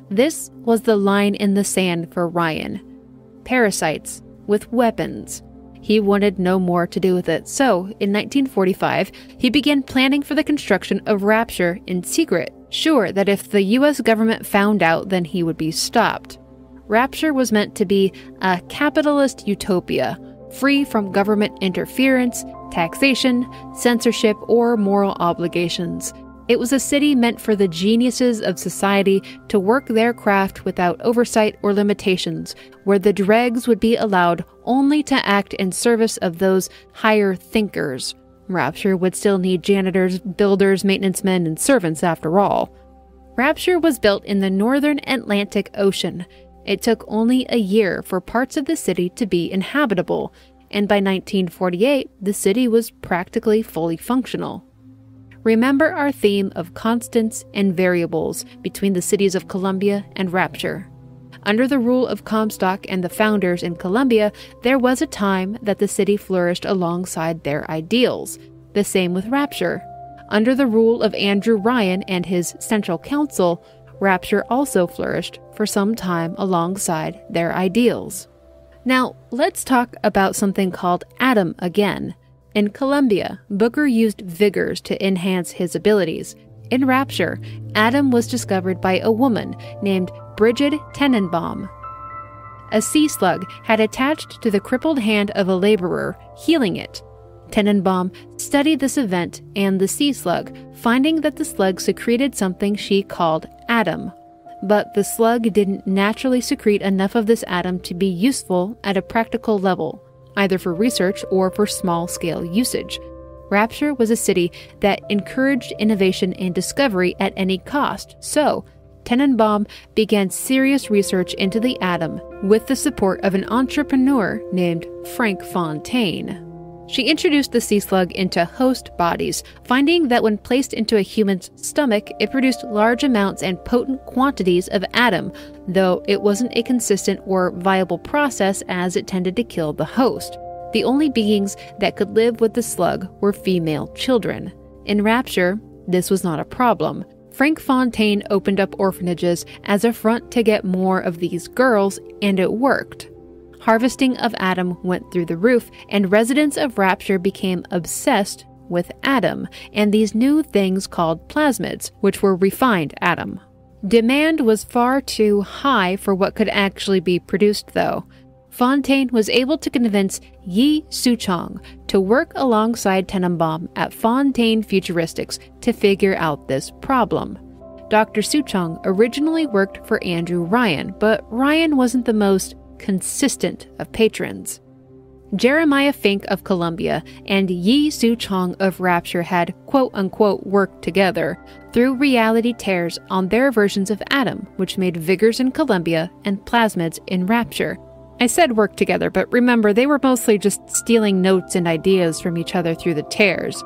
This was the line in the sand for Ryan. Parasites with weapons. He wanted no more to do with it, so in 1945, he began planning for the construction of Rapture in secret, sure that if the US government found out, then he would be stopped. Rapture was meant to be a capitalist utopia, free from government interference, taxation, censorship, or moral obligations. It was a city meant for the geniuses of society to work their craft without oversight or limitations, where the dregs would be allowed only to act in service of those higher thinkers. Rapture would still need janitors, builders, maintenance men, and servants after all. Rapture was built in the northern Atlantic Ocean. It took only a year for parts of the city to be inhabitable, and by 1948, the city was practically fully functional. Remember our theme of constants and variables between the cities of Columbia and Rapture. Under the rule of Comstock and the founders in Columbia, there was a time that the city flourished alongside their ideals. The same with Rapture. Under the rule of Andrew Ryan and his Central Council, Rapture also flourished for some time alongside their ideals. Now, let's talk about something called Adam again. In Columbia, Booker used vigors to enhance his abilities. In Rapture, Adam was discovered by a woman named Brigid Tenenbaum. A sea slug had attached to the crippled hand of a laborer, healing it. Tenenbaum studied this event and the sea slug, finding that the slug secreted something she called Adam. But the slug didn't naturally secrete enough of this Adam to be useful at a practical level either for research or for small scale usage. Rapture was a city that encouraged innovation and discovery at any cost, so Tenenbaum began serious research into the Adam with the support of an entrepreneur named Frank Fontaine. She introduced the sea slug into host bodies, finding that when placed into a human's stomach, it produced large amounts and potent quantities of Adam, though it wasn't a consistent or viable process as it tended to kill the host. The only beings that could live with the slug were female children. In Rapture, this was not a problem. Frank Fontaine opened up orphanages as a front to get more of these girls, and it worked harvesting of Adam went through the roof, and residents of Rapture became obsessed with Adam and these new things called plasmids, which were refined Adam. Demand was far too high for what could actually be produced, though. Fontaine was able to convince Yi Suchong to work alongside Tenenbaum at Fontaine Futuristics to figure out this problem. Dr. Suchong originally worked for Andrew Ryan, but Ryan wasn't the most consistent of patrons. Jeremiah Fink of Columbia and Yi Suchong of Rapture had quote unquote worked together through reality tears on their versions of Adam, which made Vigors in Columbia and Plasmids in Rapture. I said work together, but remember, they were mostly just stealing notes and ideas from each other through the tears.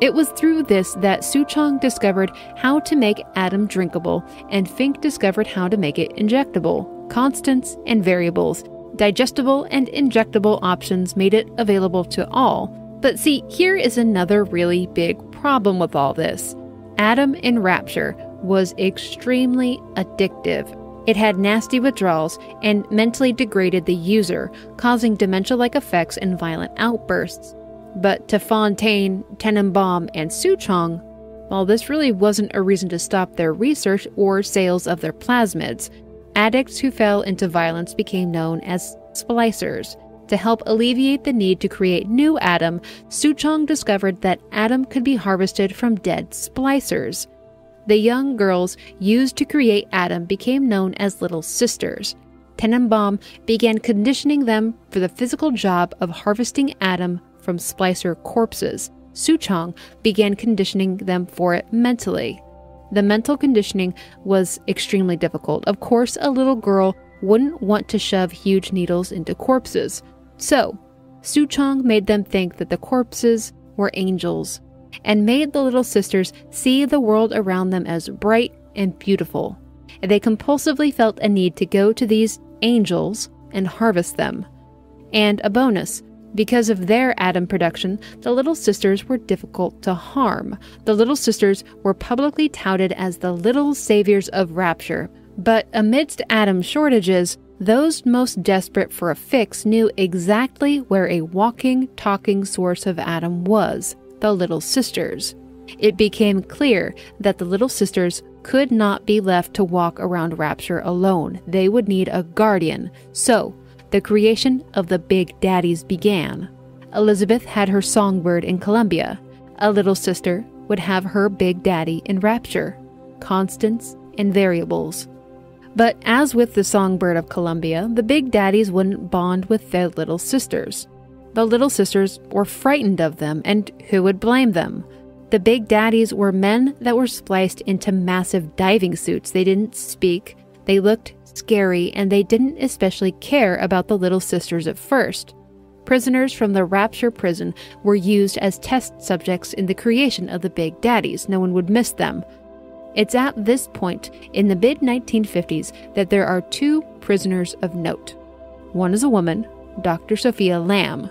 It was through this that Suchong discovered how to make Adam drinkable, and Fink discovered how to make it injectable constants, and variables. Digestible and injectable options made it available to all. But see, here is another really big problem with all this. Adam in Rapture was extremely addictive. It had nasty withdrawals and mentally degraded the user, causing dementia like effects and violent outbursts. But to Fontaine, Tenenbaum, and Suchong, while this really wasn't a reason to stop their research or sales of their plasmids. Addicts who fell into violence became known as splicers. To help alleviate the need to create new Adam, Suchong discovered that Adam could be harvested from dead splicers. The young girls used to create Adam became known as Little Sisters. Tenenbaum began conditioning them for the physical job of harvesting Adam from splicer corpses. Suchong began conditioning them for it mentally. The mental conditioning was extremely difficult. Of course, a little girl wouldn't want to shove huge needles into corpses. So, Suchong made them think that the corpses were angels and made the little sisters see the world around them as bright and beautiful. They compulsively felt a need to go to these angels and harvest them. And a bonus, because of their Adam production, the Little Sisters were difficult to harm. The Little Sisters were publicly touted as the little saviors of rapture. But amidst Adam shortages, those most desperate for a fix knew exactly where a walking, talking source of Adam was the Little Sisters. It became clear that the Little Sisters could not be left to walk around Rapture alone. They would need a guardian. So, the creation of the Big Daddies began. Elizabeth had her songbird in Columbia. A little sister would have her Big Daddy in Rapture, constants and variables. But as with the songbird of Columbia, the Big Daddies wouldn't bond with their little sisters. The little sisters were frightened of them, and who would blame them? The Big Daddies were men that were spliced into massive diving suits. They didn't speak, they looked scary, and they didn't especially care about the little sisters at first. Prisoners from the Rapture prison were used as test subjects in the creation of the Big Daddies. No one would miss them. It's at this point, in the mid 1950s, that there are two prisoners of note. One is a woman, Dr. Sophia Lamb.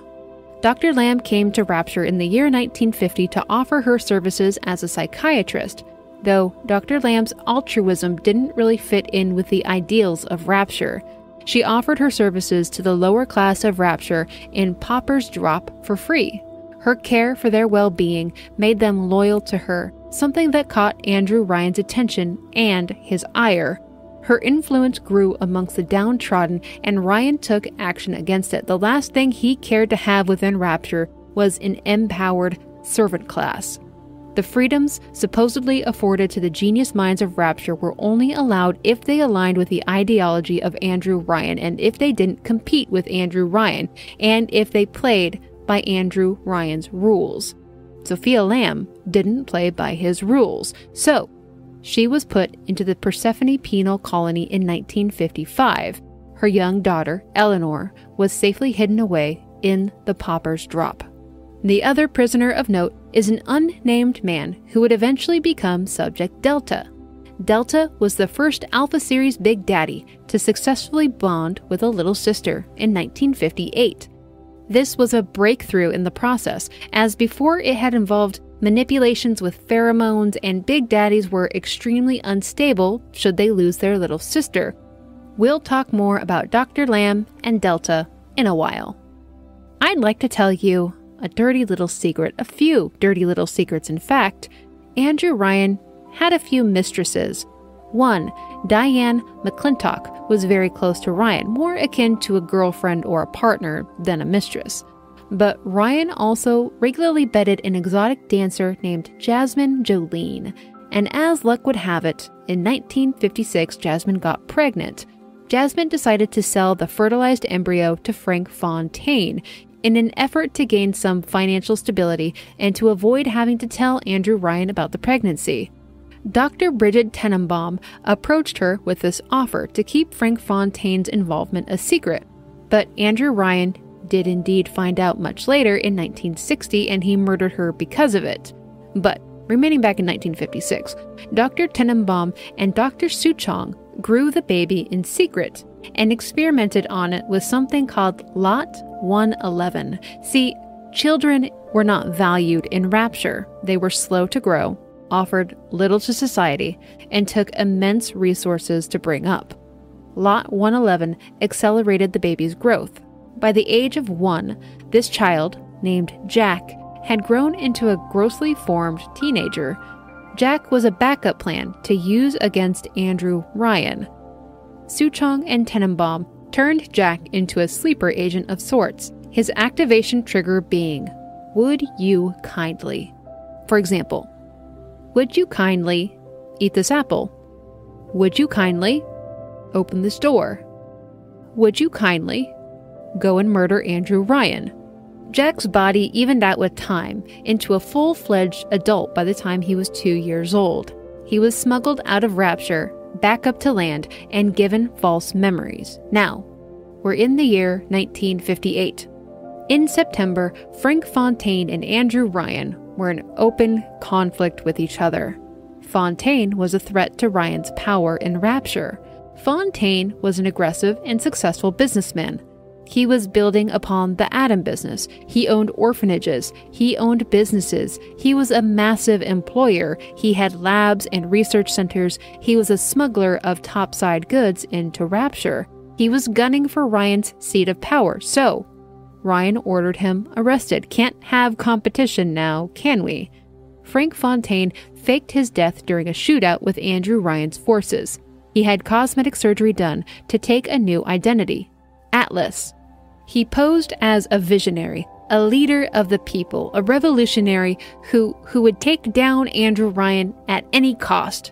Dr. Lamb came to Rapture in the year 1950 to offer her services as a psychiatrist, though Dr. Lamb's altruism didn't really fit in with the ideals of Rapture. She offered her services to the lower class of Rapture in Pauper's Drop for free. Her care for their well being made them loyal to her, something that caught Andrew Ryan's attention and his ire. Her influence grew amongst the downtrodden, and Ryan took action against it. The last thing he cared to have within Rapture was an empowered servant class. The freedoms supposedly afforded to the genius minds of Rapture were only allowed if they aligned with the ideology of Andrew Ryan and if they didn't compete with Andrew Ryan and if they played by Andrew Ryan's rules. Sophia Lamb didn't play by his rules, so she was put into the Persephone Penal Colony in 1955. Her young daughter, Eleanor, was safely hidden away in the Pauper's Drop. The other prisoner of note is an unnamed man who would eventually become Subject Delta. Delta was the first Alpha Series Big Daddy to successfully bond with a little sister in 1958. This was a breakthrough in the process, as before it had involved Manipulations with pheromones and big daddies were extremely unstable should they lose their little sister. We'll talk more about Dr. Lamb and Delta in a while. I'd like to tell you a dirty little secret, a few dirty little secrets, in fact. Andrew Ryan had a few mistresses. One, Diane McClintock, was very close to Ryan, more akin to a girlfriend or a partner than a mistress. But Ryan also regularly bedded an exotic dancer named Jasmine Jolene. And as luck would have it, in 1956, Jasmine got pregnant. Jasmine decided to sell the fertilized embryo to Frank Fontaine in an effort to gain some financial stability and to avoid having to tell Andrew Ryan about the pregnancy. Dr. Brigid Tenenbaum approached her with this offer to keep Frank Fontaine's involvement a secret, but Andrew Ryan did indeed find out much later in 1960 and he murdered her because of it. But remaining back in 1956, Dr. Tenenbaum and Dr. Suchong grew the baby in secret and experimented on it with something called Lot 111. See, children were not valued in rapture, they were slow to grow, offered little to society, and took immense resources to bring up. Lot 111 accelerated the baby's growth, by the age of one, this child, named Jack, had grown into a grossly formed teenager. Jack was a backup plan to use against Andrew Ryan. Suchong and Tenenbaum turned Jack into a sleeper agent of sorts, his activation trigger being, Would you kindly? For example, Would you kindly eat this apple? Would you kindly open this door? Would you kindly go and murder Andrew Ryan. Jack's body evened out with time into a full fledged adult by the time he was two years old. He was smuggled out of Rapture, back up to land, and given false memories. Now, we're in the year 1958. In September, Frank Fontaine and Andrew Ryan were in open conflict with each other. Fontaine was a threat to Ryan's power in Rapture. Fontaine was an aggressive and successful businessman. He was building upon the Adam business. He owned orphanages. He owned businesses. He was a massive employer. He had labs and research centers. He was a smuggler of topside goods into Rapture. He was gunning for Ryan's seat of power, so Ryan ordered him arrested. Can't have competition now, can we? Frank Fontaine faked his death during a shootout with Andrew Ryan's forces. He had cosmetic surgery done to take a new identity Atlas. He posed as a visionary, a leader of the people, a revolutionary who, who would take down Andrew Ryan at any cost.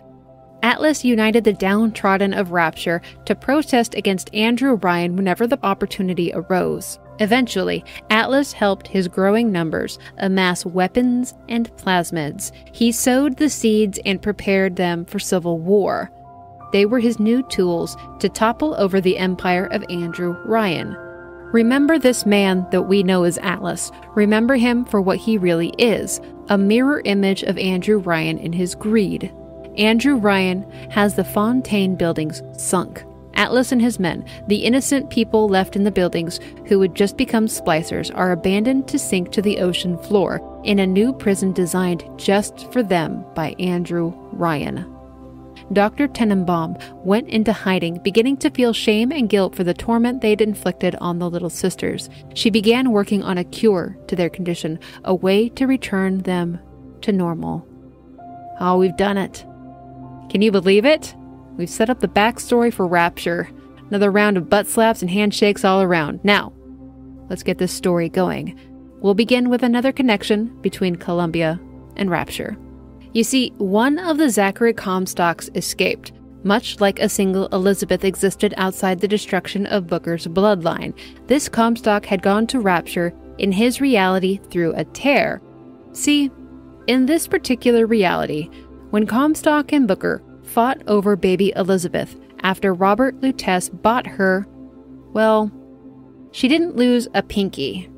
Atlas united the downtrodden of Rapture to protest against Andrew Ryan whenever the opportunity arose. Eventually, Atlas helped his growing numbers amass weapons and plasmids. He sowed the seeds and prepared them for civil war. They were his new tools to topple over the empire of Andrew Ryan. Remember this man that we know as Atlas. Remember him for what he really is a mirror image of Andrew Ryan in his greed. Andrew Ryan has the Fontaine buildings sunk. Atlas and his men, the innocent people left in the buildings who would just become splicers, are abandoned to sink to the ocean floor in a new prison designed just for them by Andrew Ryan. Dr. Tenenbaum went into hiding, beginning to feel shame and guilt for the torment they'd inflicted on the little sisters. She began working on a cure to their condition, a way to return them to normal. Oh, we've done it. Can you believe it? We've set up the backstory for Rapture. Another round of butt slaps and handshakes all around. Now, let's get this story going. We'll begin with another connection between Columbia and Rapture. You see, one of the Zachary Comstocks escaped, much like a single Elizabeth existed outside the destruction of Booker's bloodline. This Comstock had gone to Rapture in his reality through a tear. See, in this particular reality, when Comstock and Booker fought over baby Elizabeth after Robert Lutece bought her, well, she didn't lose a pinky.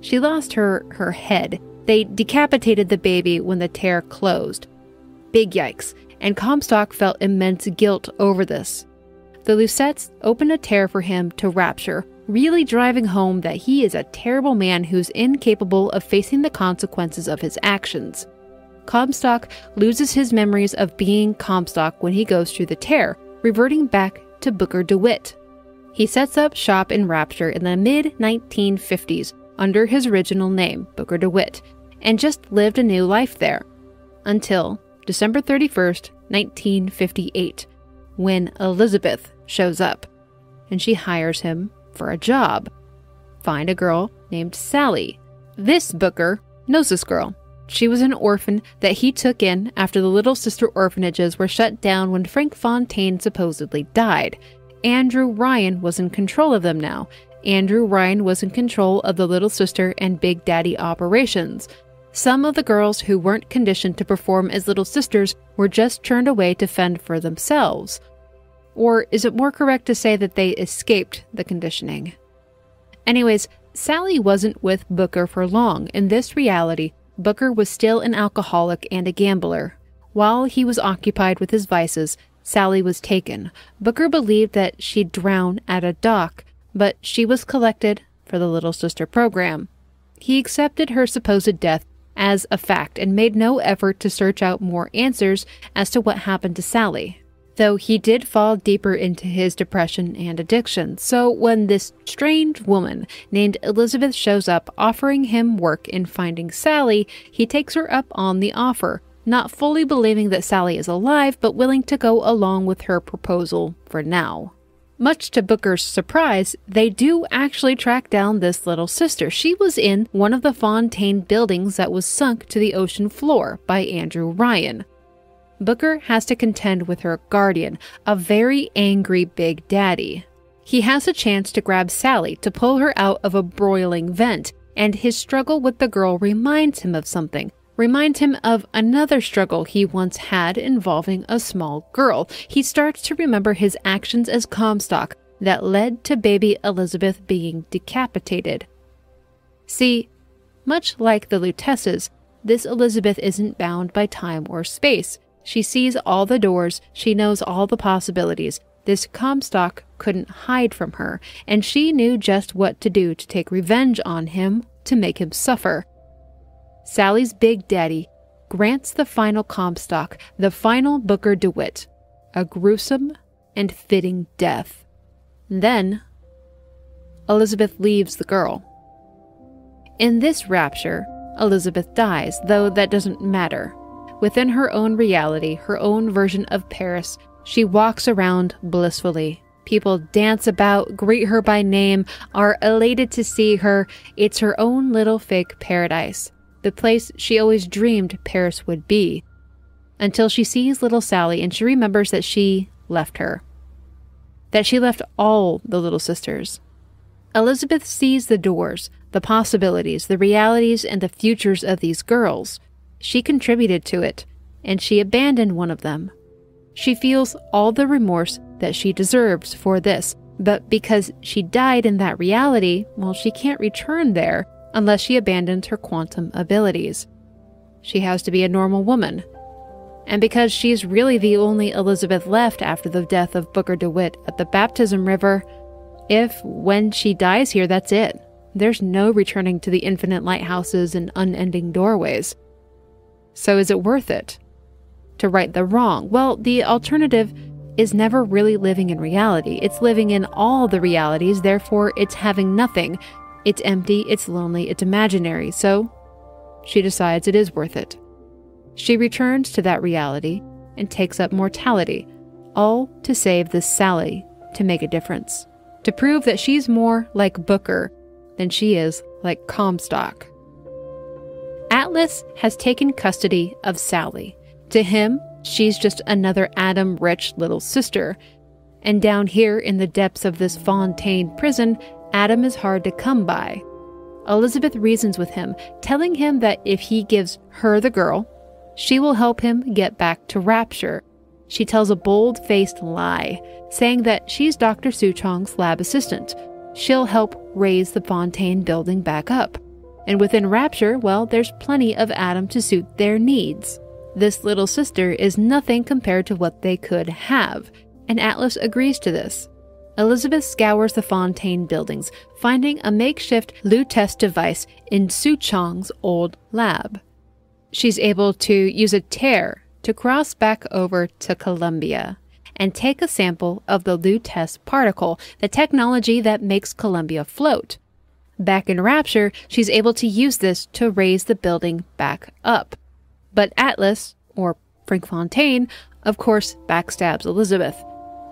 She lost her her head they decapitated the baby when the tear closed. Big yikes, and Comstock felt immense guilt over this. The Luteces opened a tear for him to rapture, really driving home that he is a terrible man who's incapable of facing the consequences of his actions. Comstock loses his memories of being Comstock when he goes through the tear, reverting back to Booker DeWitt. He sets up shop in Rapture in the mid 1950s under his original name, Booker DeWitt, and just lived a new life there until December 31st, 1958, when Elizabeth shows up and she hires him for a job. Find a girl named Sally. This Booker knows this girl. She was an orphan that he took in after the Little Sister orphanages were shut down when Frank Fontaine supposedly died. Andrew Ryan was in control of them now. Andrew Ryan was in control of the Little Sister and Big Daddy operations. Some of the girls who weren't conditioned to perform as little sisters were just turned away to fend for themselves. Or is it more correct to say that they escaped the conditioning? Anyways, Sally wasn't with Booker for long. In this reality, Booker was still an alcoholic and a gambler. While he was occupied with his vices, Sally was taken. Booker believed that she'd drown at a dock, but she was collected for the Little Sister program. He accepted her supposed death as a fact and made no effort to search out more answers as to what happened to Sally. Though he did fall deeper into his depression and addiction. So when this strange woman named Elizabeth shows up offering him work in finding Sally, he takes her up on the offer, not fully believing that Sally is alive, but willing to go along with her proposal for now. Much to Booker's surprise, they do actually track down this little sister. She was in one of the Fontaine buildings that was sunk to the ocean floor by Andrew Ryan. Booker has to contend with her guardian, a very angry Big Daddy. He has a chance to grab Sally to pull her out of a broiling vent, and his struggle with the girl reminds him of something remind him of another struggle he once had involving a small girl. He starts to remember his actions as Comstock that led to baby Elizabeth being decapitated. See, much like the Luteces, this Elizabeth isn't bound by time or space. She sees all the doors, she knows all the possibilities. This Comstock couldn't hide from her, and she knew just what to do to take revenge on him, to make him suffer. Sally's Big Daddy grants the final Comstock, the final Booker DeWitt, a gruesome and fitting death. Then, Elizabeth leaves the girl. In this rapture, Elizabeth dies, though that doesn't matter. Within her own reality, her own version of Paris, she walks around blissfully. People dance about, greet her by name, are elated to see her. It's her own little fake paradise, the place she always dreamed Paris would be. Until she sees little Sally and she remembers that she left her. That she left all the little sisters. Elizabeth sees the doors, the possibilities, the realities, and the futures of these girls. She contributed to it, and she abandoned one of them. She feels all the remorse that she deserves for this, but because she died in that reality, well, she can't return there unless she abandons her quantum abilities. She has to be a normal woman. And because she's really the only Elizabeth left after the death of Booker DeWitt at the baptism river, if, when she dies here, that's it. There's no returning to the infinite lighthouses and unending doorways. So is it worth it? To right the wrong? Well, the alternative is never really living in reality. It's living in all the realities, therefore, it's having nothing. It's empty, it's lonely, it's imaginary. So, she decides it is worth it. She returns to that reality and takes up mortality, all to save this Sally to make a difference to prove that she's more like Booker than she is like Comstock. Atlas has taken custody of Sally. To him, she's just another Adam rich little sister. And down here in the depths of this Fontaine prison, Adam is hard to come by. Elizabeth reasons with him, telling him that if he gives her the girl, she will help him get back to Rapture she tells a bold faced lie, saying that she's Dr. Suchong's lab assistant. She'll help raise the Fontaine building back up. And within Rapture, well, there's plenty of Adam to suit their needs. This little sister is nothing compared to what they could have, and Atlas agrees to this. Elizabeth scours the Fontaine buildings, finding a makeshift Lutece device in Suchong's old lab. She's able to use a tear to cross back over to Columbia and take a sample of the Lutece particle, the technology that makes Columbia float. Back in Rapture, she's able to use this to raise the building back up. But Atlas, or Frank Fontaine, of course, backstabs Elizabeth.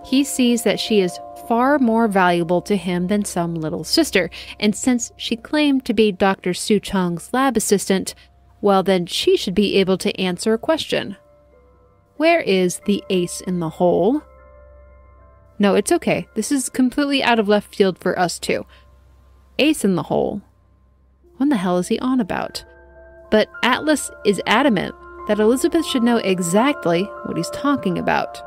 He sees that she is far more valuable to him than some little sister, and since she claimed to be Dr. Suchong's lab assistant, well, then she should be able to answer a question. Where is the ace in the hole? No, it's okay. This is completely out of left field for us too. Ace in the hole. What the hell is he on about? But Atlas is adamant that Elizabeth should know exactly what he's talking about.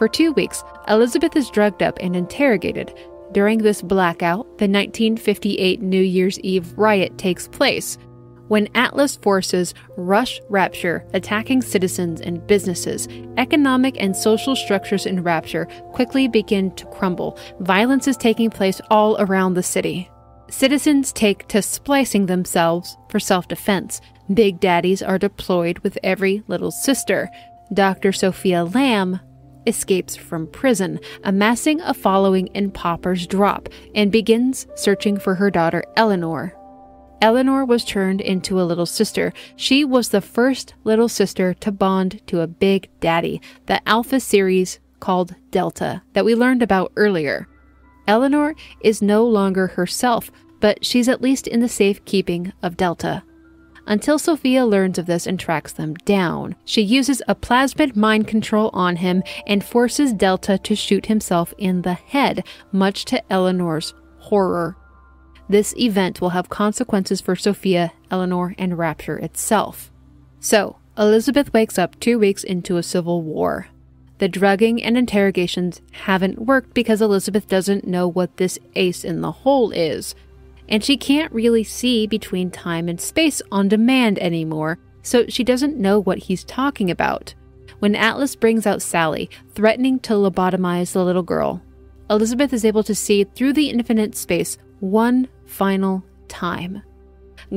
For two weeks, Elizabeth is drugged up and interrogated. During this blackout, the 1958 New Year's Eve riot takes place, when Atlas forces rush Rapture, attacking citizens and businesses, economic and social structures in Rapture quickly begin to crumble. Violence is taking place all around the city. Citizens take to splicing themselves for self defense. Big daddies are deployed with every little sister. Dr. Sophia Lamb escapes from prison, amassing a following in Pauper's Drop, and begins searching for her daughter Eleanor. Eleanor was turned into a little sister. She was the first little sister to bond to a big daddy, the Alpha series called Delta, that we learned about earlier. Eleanor is no longer herself, but she's at least in the safekeeping of Delta. Until Sophia learns of this and tracks them down, she uses a plasmid mind control on him and forces Delta to shoot himself in the head, much to Eleanor's horror. This event will have consequences for Sophia, Eleanor, and Rapture itself. So, Elizabeth wakes up two weeks into a civil war. The drugging and interrogations haven't worked because Elizabeth doesn't know what this ace in the hole is. And she can't really see between time and space on demand anymore, so she doesn't know what he's talking about. When Atlas brings out Sally, threatening to lobotomize the little girl, Elizabeth is able to see through the infinite space one final time.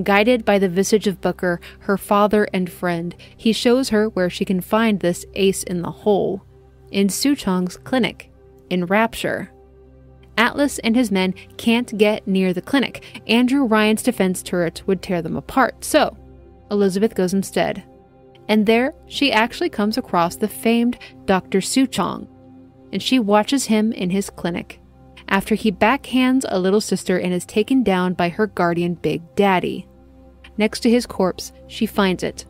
Guided by the visage of Booker, her father and friend, he shows her where she can find this ace in the hole in Suchong's clinic, in Rapture. Atlas and his men can't get near the clinic. Andrew Ryan's defense turret would tear them apart, so Elizabeth goes instead. And there she actually comes across the famed Dr. Suchong, and she watches him in his clinic after he backhands a little sister and is taken down by her guardian Big Daddy. Next to his corpse, she finds it.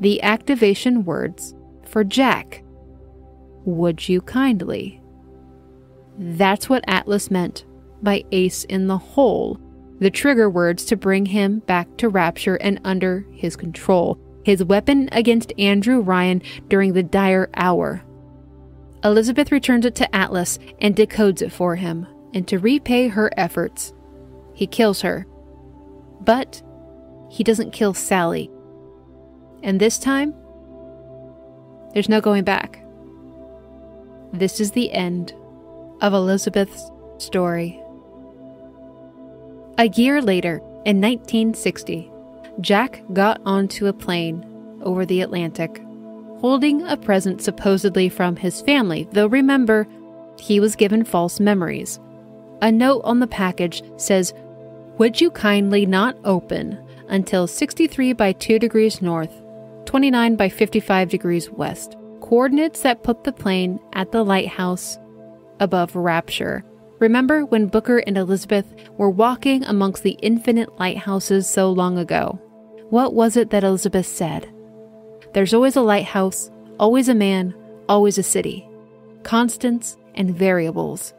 The activation words for Jack. Would you kindly? That's what Atlas meant by ace in the hole, the trigger words to bring him back to Rapture and under his control, his weapon against Andrew Ryan during the dire hour. Elizabeth returns it to Atlas and decodes it for him, and to repay her efforts, he kills her. But he doesn't kill Sally. And this time, there's no going back. This is the end of Elizabeth's story. A year later, in 1960, Jack got onto a plane over the Atlantic, holding a present supposedly from his family, though remember, he was given false memories. A note on the package says, Would you kindly not open until 63 by 2 degrees north, 29 by 55 degrees west? coordinates that put the plane at the lighthouse above Rapture. Remember when Booker and Elizabeth were walking amongst the infinite lighthouses so long ago? What was it that Elizabeth said? There's always a lighthouse, always a man, always a city. Constants and variables.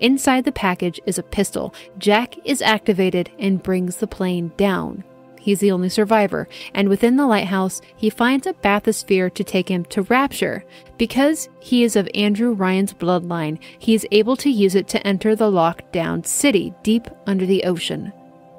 Inside the package is a pistol. Jack is activated and brings the plane down. He's the only survivor, and within the lighthouse, he finds a bathysphere to take him to Rapture. Because he is of Andrew Ryan's bloodline, he is able to use it to enter the locked down city deep under the ocean.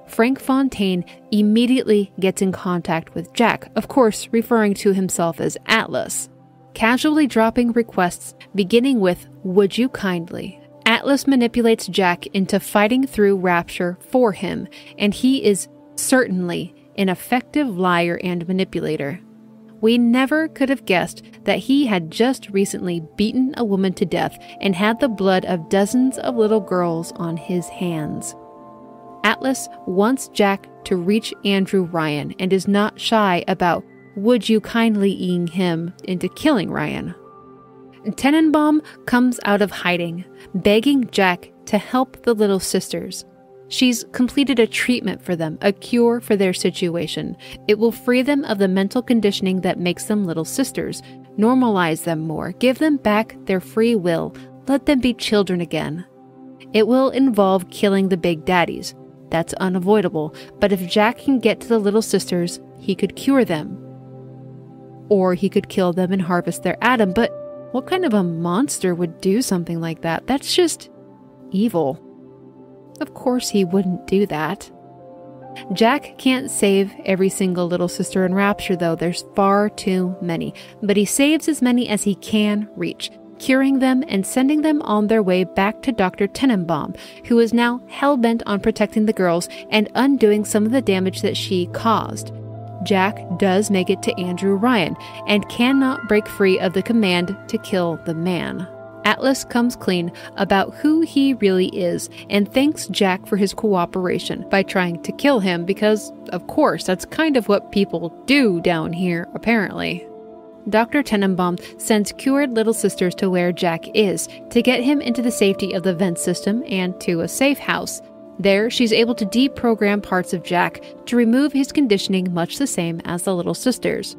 Frank Fontaine immediately gets in contact with Jack, of course, referring to himself as Atlas, casually dropping requests beginning with, Would you kindly? Atlas manipulates Jack into fighting through Rapture for him, and he is certainly an effective liar and manipulator. We never could have guessed that he had just recently beaten a woman to death and had the blood of dozens of little girls on his hands. Atlas wants Jack to reach Andrew Ryan and is not shy about would you kindly ing him into killing Ryan. Tenenbaum comes out of hiding, begging Jack to help the little sisters. She's completed a treatment for them, a cure for their situation. It will free them of the mental conditioning that makes them little sisters, normalize them more, give them back their free will, let them be children again. It will involve killing the big daddies. That's unavoidable, but if Jack can get to the little sisters, he could cure them. Or he could kill them and harvest their Adam, but what kind of a monster would do something like that? That's just evil. Of course, he wouldn't do that. Jack can't save every single little sister in Rapture, though. There's far too many. But he saves as many as he can reach, curing them and sending them on their way back to Dr. Tenenbaum, who is now hell bent on protecting the girls and undoing some of the damage that she caused. Jack does make it to Andrew Ryan and cannot break free of the command to kill the man. Atlas comes clean about who he really is and thanks Jack for his cooperation by trying to kill him because, of course, that's kind of what people do down here, apparently. Dr. Tenenbaum sends cured little sisters to where Jack is to get him into the safety of the vent system and to a safe house. There, she's able to deprogram parts of Jack to remove his conditioning much the same as the little sisters.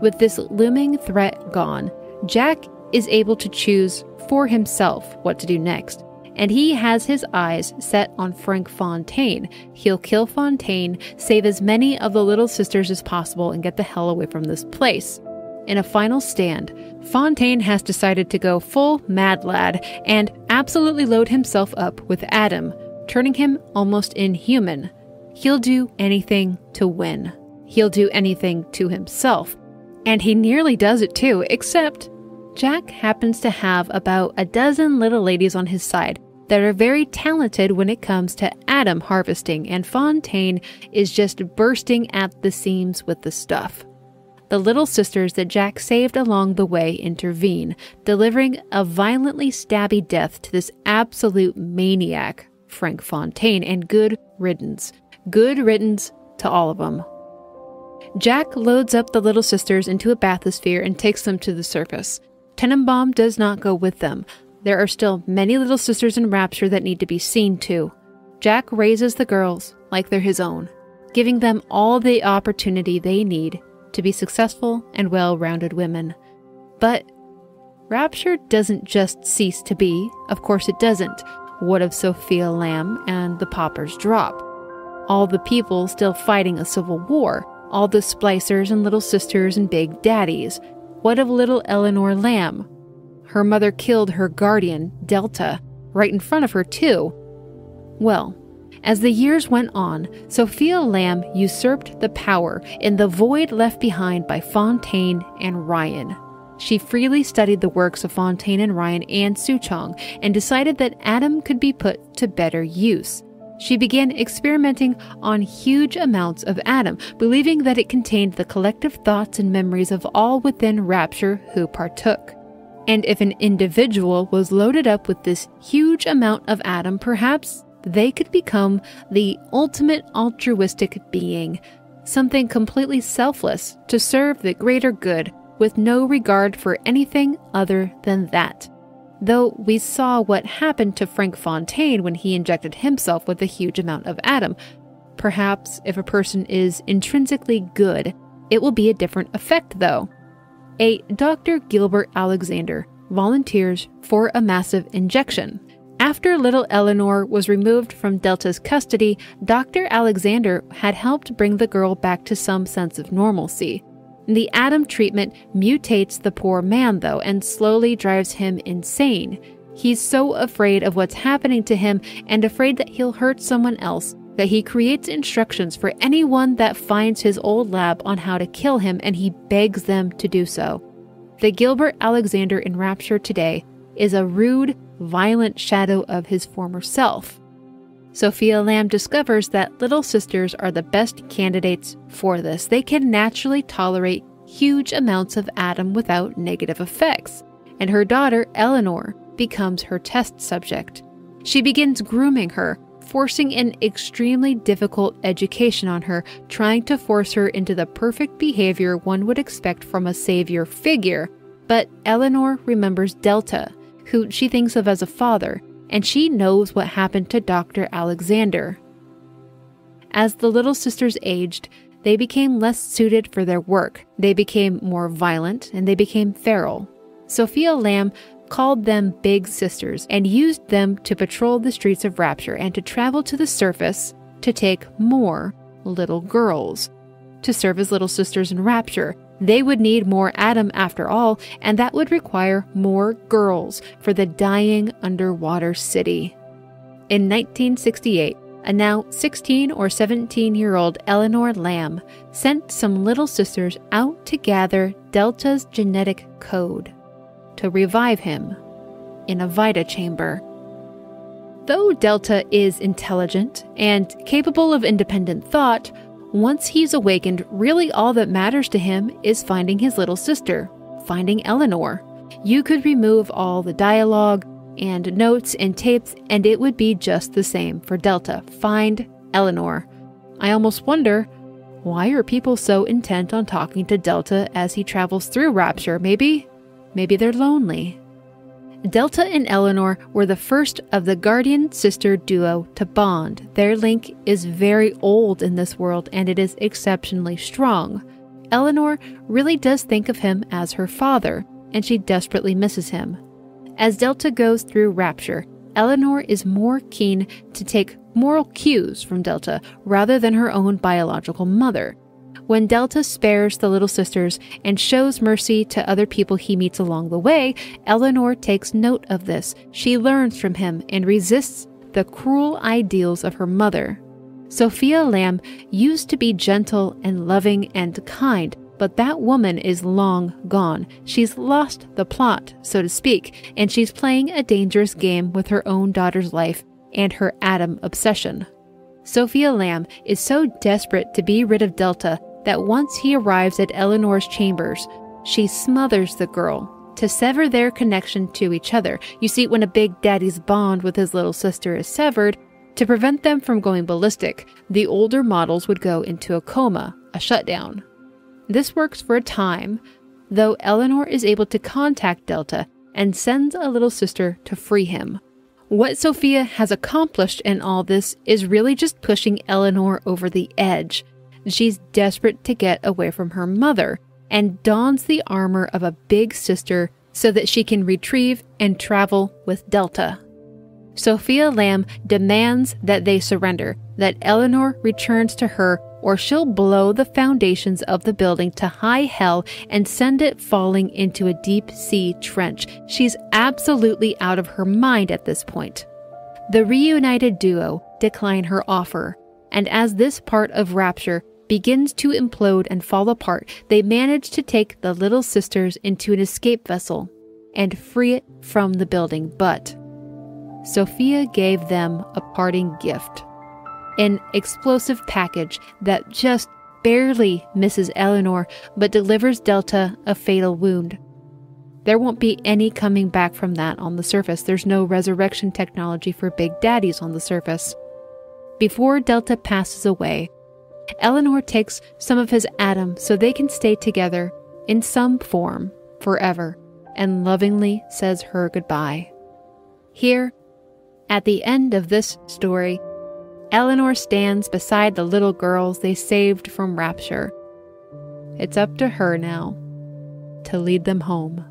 With this looming threat gone, Jack is able to choose for himself what to do next. And he has his eyes set on Frank Fontaine. He'll kill Fontaine, save as many of the little sisters as possible, and get the hell away from this place. In a final stand, Fontaine has decided to go full mad lad and absolutely load himself up with Adam, turning him almost inhuman. He'll do anything to win. He'll do anything to himself. And he nearly does it too, except Jack happens to have about a dozen little ladies on his side that are very talented when it comes to Adam harvesting, and Fontaine is just bursting at the seams with the stuff. The little sisters that Jack saved along the way intervene, delivering a violently stabby death to this absolute maniac, Frank Fontaine, and good riddance. Good riddance to all of them. Jack loads up the little sisters into a bathysphere and takes them to the surface. Tenenbaum does not go with them. There are still many little sisters in Rapture that need to be seen to. Jack raises the girls like they're his own, giving them all the opportunity they need to be successful and well rounded women. But Rapture doesn't just cease to be. Of course, it doesn't. What of Sophia Lamb and the Pauper's Drop? All the people still fighting a civil war, all the splicers and little sisters and big daddies. What of little Eleanor Lamb? Her mother killed her guardian, Delta, right in front of her, too. Well, as the years went on, Sophia Lamb usurped the power in the void left behind by Fontaine and Ryan. She freely studied the works of Fontaine and Ryan and Suchong and decided that Adam could be put to better use. She began experimenting on huge amounts of Adam, believing that it contained the collective thoughts and memories of all within Rapture who partook. And if an individual was loaded up with this huge amount of Adam, perhaps they could become the ultimate altruistic being, something completely selfless to serve the greater good with no regard for anything other than that. Though we saw what happened to Frank Fontaine when he injected himself with a huge amount of Adam. perhaps if a person is intrinsically good, it will be a different effect though. A Dr. Gilbert Alexander volunteers for a massive injection after little Eleanor was removed from Delta's custody, Dr. Alexander had helped bring the girl back to some sense of normalcy. The Adam treatment mutates the poor man, though, and slowly drives him insane. He's so afraid of what's happening to him and afraid that he'll hurt someone else that he creates instructions for anyone that finds his old lab on how to kill him and he begs them to do so. The Gilbert Alexander in Rapture today is a rude, violent shadow of his former self. Sophia Lamb discovers that little sisters are the best candidates for this. They can naturally tolerate huge amounts of Adam without negative effects, and her daughter, Eleanor, becomes her test subject. She begins grooming her, forcing an extremely difficult education on her, trying to force her into the perfect behavior one would expect from a savior figure. But Eleanor remembers Delta, who she thinks of as a father, and she knows what happened to Dr. Alexander. As the little sisters aged, they became less suited for their work, they became more violent, and they became feral. Sophia Lamb called them Big Sisters and used them to patrol the streets of Rapture and to travel to the surface to take more little girls. To serve as little sisters in Rapture, they would need more Adam after all, and that would require more girls for the dying underwater city. In 1968, a now 16 or 17 year old Eleanor Lamb sent some little sisters out to gather Delta's genetic code to revive him in a Vita chamber. Though Delta is intelligent and capable of independent thought, once he's awakened, really all that matters to him is finding his little sister, finding Eleanor. You could remove all the dialogue and notes and tapes, and it would be just the same for Delta. Find Eleanor. I almost wonder why are people so intent on talking to Delta as he travels through Rapture? Maybe, maybe they're lonely. Delta and Eleanor were the first of the guardian sister duo to bond. Their link is very old in this world and it is exceptionally strong. Eleanor really does think of him as her father, and she desperately misses him. As Delta goes through Rapture, Eleanor is more keen to take moral cues from Delta rather than her own biological mother. When Delta spares the little sisters and shows mercy to other people he meets along the way, Eleanor takes note of this. She learns from him and resists the cruel ideals of her mother. Sophia Lamb used to be gentle and loving and kind, but that woman is long gone. She's lost the plot, so to speak, and she's playing a dangerous game with her own daughter's life and her Adam obsession. Sophia Lamb is so desperate to be rid of Delta that once he arrives at Eleanor's chambers, she smothers the girl to sever their connection to each other. You see, when a big daddy's bond with his little sister is severed, to prevent them from going ballistic, the older models would go into a coma, a shutdown. This works for a time, though Eleanor is able to contact Delta and sends a little sister to free him. What Sophia has accomplished in all this is really just pushing Eleanor over the edge. She's desperate to get away from her mother and dons the armor of a big sister so that she can retrieve and travel with Delta. Sophia Lamb demands that they surrender, that Eleanor returns to her, or she'll blow the foundations of the building to high hell and send it falling into a deep sea trench. She's absolutely out of her mind at this point. The reunited duo decline her offer, and as this part of Rapture begins to implode and fall apart, they manage to take the little sisters into an escape vessel and free it from the building. But Sophia gave them a parting gift an explosive package that just barely misses Eleanor but delivers Delta a fatal wound. There won't be any coming back from that on the surface. There's no resurrection technology for big daddies on the surface. Before Delta passes away, Eleanor takes some of his Adam so they can stay together in some form forever and lovingly says her goodbye. Here, at the end of this story, Eleanor stands beside the little girls they saved from rapture. It's up to her now to lead them home.